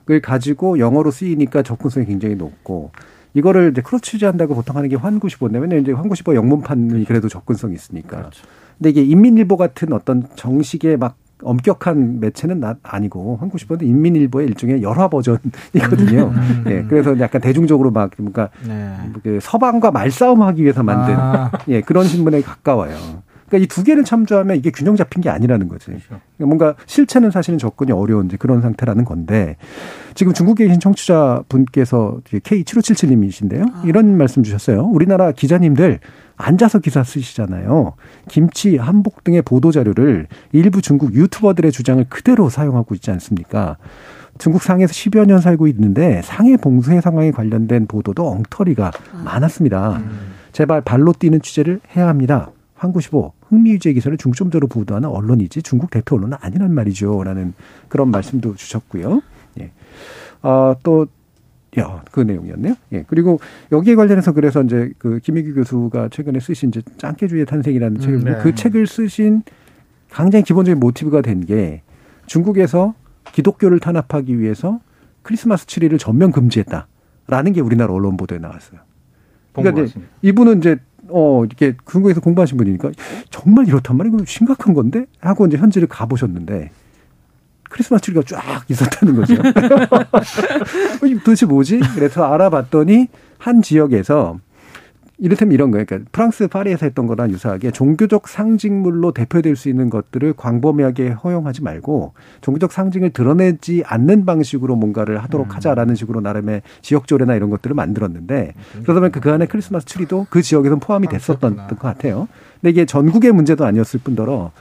음. 가지고 영어로 쓰이니까 접근성이 굉장히 높고 이거를 이제 cross 취재한다고 보통 하는 게 환구시보인데 왜냐면 이제 환구시보 영문판이 그래도 접근성이 있으니까. 그렇죠. 근데 이게 인민일보 같은 어떤 정식의 막 엄격한 매체는 나, 아니고 환구시보는 인민일보의 일종의 열화 버전이거든요. 음. 예, 그래서 약간 대중적으로 막 뭔가 네. 그 서방과 말싸움하기 위해서 만든 아. 예 그런 신문에 가까워요. 그러니까 이 두 개를 참조하면 이게 균형 잡힌 게 아니라는 거지. 그렇죠. 그러니까 뭔가 실체는 사실은 접근이 어려운 이제 그런 상태라는 건데 지금 중국에 계신 청취자 분께서 K7577님이신데요. 아. 이런 말씀 주셨어요. 우리나라 기자님들 앉아서 기사 쓰시잖아요. 김치, 한복 등의 보도 자료를 일부 중국 유튜버들의 주장을 그대로 사용하고 있지 않습니까? 중국 상해에서 10여 년 살고 있는데 상해 봉쇄 상황에 관련된 보도도 엉터리가 아. 많았습니다. 음. 제발 발로 뛰는 취재를 해야 합니다. 한국시보 흥미 유지의 기사를 중점적으로 보도하는 언론이지 중국 대표 언론은 아니란 말이죠. 라는 그런 말씀도 주셨고요. 예. 어, 또 야, 그 내용이었네요. 예. 그리고 여기에 관련해서 그래서 이제 그 김희교 교수가 최근에 쓰신 이제 짱깨주의 탄생이라는 책을 음, 네. 그 책을 쓰신 굉장히 기본적인 모티브가 된 게 중국에서 기독교를 탄압하기 위해서 크리스마스 트리를 전면 금지했다라는 게 우리나라 언론 보도에 나왔어요. 그러니까 이제 이분은 이제 어 이렇게 중국에서 공부하신 분이니까 정말 이렇단 말이에요. 심각한 건데 하고 이제 현지를 가보셨는데 크리스마스 트리가 쫙 있었다는 거죠. 도대체 뭐지? 그래서 알아봤더니 한 지역에서 이를테면 이런 거예요. 그러니까 프랑스 파리에서 했던 거랑 유사하게 종교적 상징물로 대표될 수 있는 것들을 광범위하게 허용하지 말고 종교적 상징을 드러내지 않는 방식으로 뭔가를 하도록 음. 하자라는 식으로 나름의 지역 조례나 이런 것들을 만들었는데 음, 그러다 보니까 그 안에 크리스마스 트리도 그 지역에서 포함이 아, 됐었던 것 같아요. 근데 이게 전국의 문제도 아니었을 뿐더러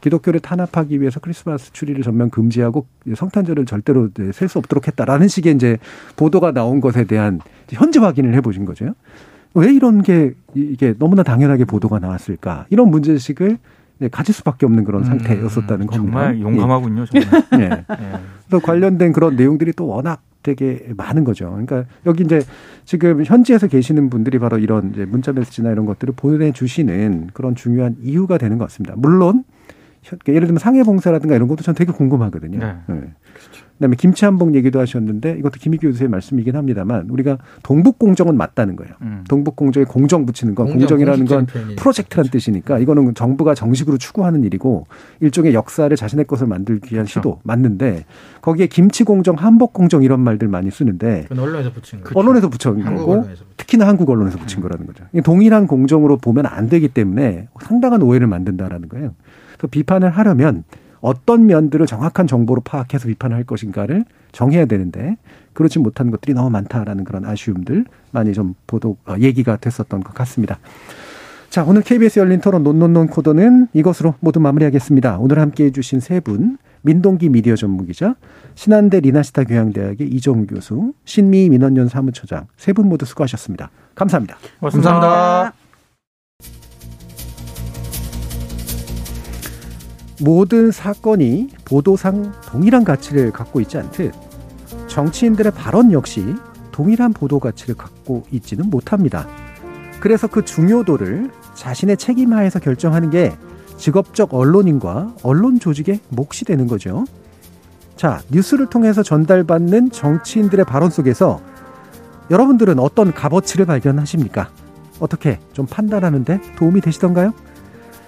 기독교를 탄압하기 위해서 크리스마스 추리를 전면 금지하고 성탄절을 절대로 셀 수 없도록 했다라는 식의 이제 보도가 나온 것에 대한 현재 확인을 해보신 거죠. 왜 이런 게 이게 너무나 당연하게 보도가 나왔을까? 이런 문제식을 가질 수밖에 없는 그런 음, 상태였었다는 음, 겁니다. 정말 용감하군요. 정말. 예. 예. 그래서 관련된 그런 내용들이 또 워낙 되게 많은 거죠. 그러니까 여기 이제 지금 현지에서 계시는 분들이 바로 이런 이제 문자 메시지나 이런 것들을 보내주시는 그런 중요한 이유가 되는 것 같습니다. 물론 예를 들면 상해봉사라든가 이런 것도 전 되게 궁금하거든요. 네. 네. 그렇죠. 그다음에 김치 한복 얘기도 하셨는데 이것도 김희규 교수의 말씀이긴 합니다만 우리가 동북 공정은 맞다는 거예요. 음. 동북 공정에 공정 붙이는 건 공정, 이라는건 프로젝트란 그렇죠. 뜻이니까 이거는 정부가 정식으로 추구하는 일이고 일종의 역사를 자신의 것을 만들기 위한 그렇죠. 시도 맞는데 거기에 김치 공정, 한복 공정 이런 말들 많이 쓰는데 언론에서 붙인 거 언론에서 붙인 거고 특히나 한국 언론에서 붙인 음. 거라는 거죠. 동일한 공정으로 보면 안 되기 때문에 상당한 오해를 만든다라는 거예요. 그 비판을 하려면 어떤 면들을 정확한 정보로 파악해서 비판을 할 것인가를 정해야 되는데 그렇지 못한 것들이 너무 많다라는 그런 아쉬움들 많이 좀 보도 어, 얘기가 됐었던 것 같습니다. 자, 오늘 KBS 열린 토론 논논논 코드는 이것으로 모두 마무리하겠습니다. 오늘 함께 해주신 세 분, 민동기 미디어 전문기자, 신한대 리나시타 교양대학의 이종우 교수, 신미 민원연 사무처장 세 분 모두 수고하셨습니다. 감사합니다. 고맙습니다. 감사합니다. 모든 사건이 보도상 동일한 가치를 갖고 있지 않듯 정치인들의 발언 역시 동일한 보도 가치를 갖고 있지는 못합니다. 그래서 그 중요도를 자신의 책임하에서 결정하는 게 직업적 언론인과 언론 조직의 몫이 되는 거죠. 자, 뉴스를 통해서 전달받는 정치인들의 발언 속에서 여러분들은 어떤 값어치를 발견하십니까? 어떻게 좀 판단하는데 도움이 되시던가요?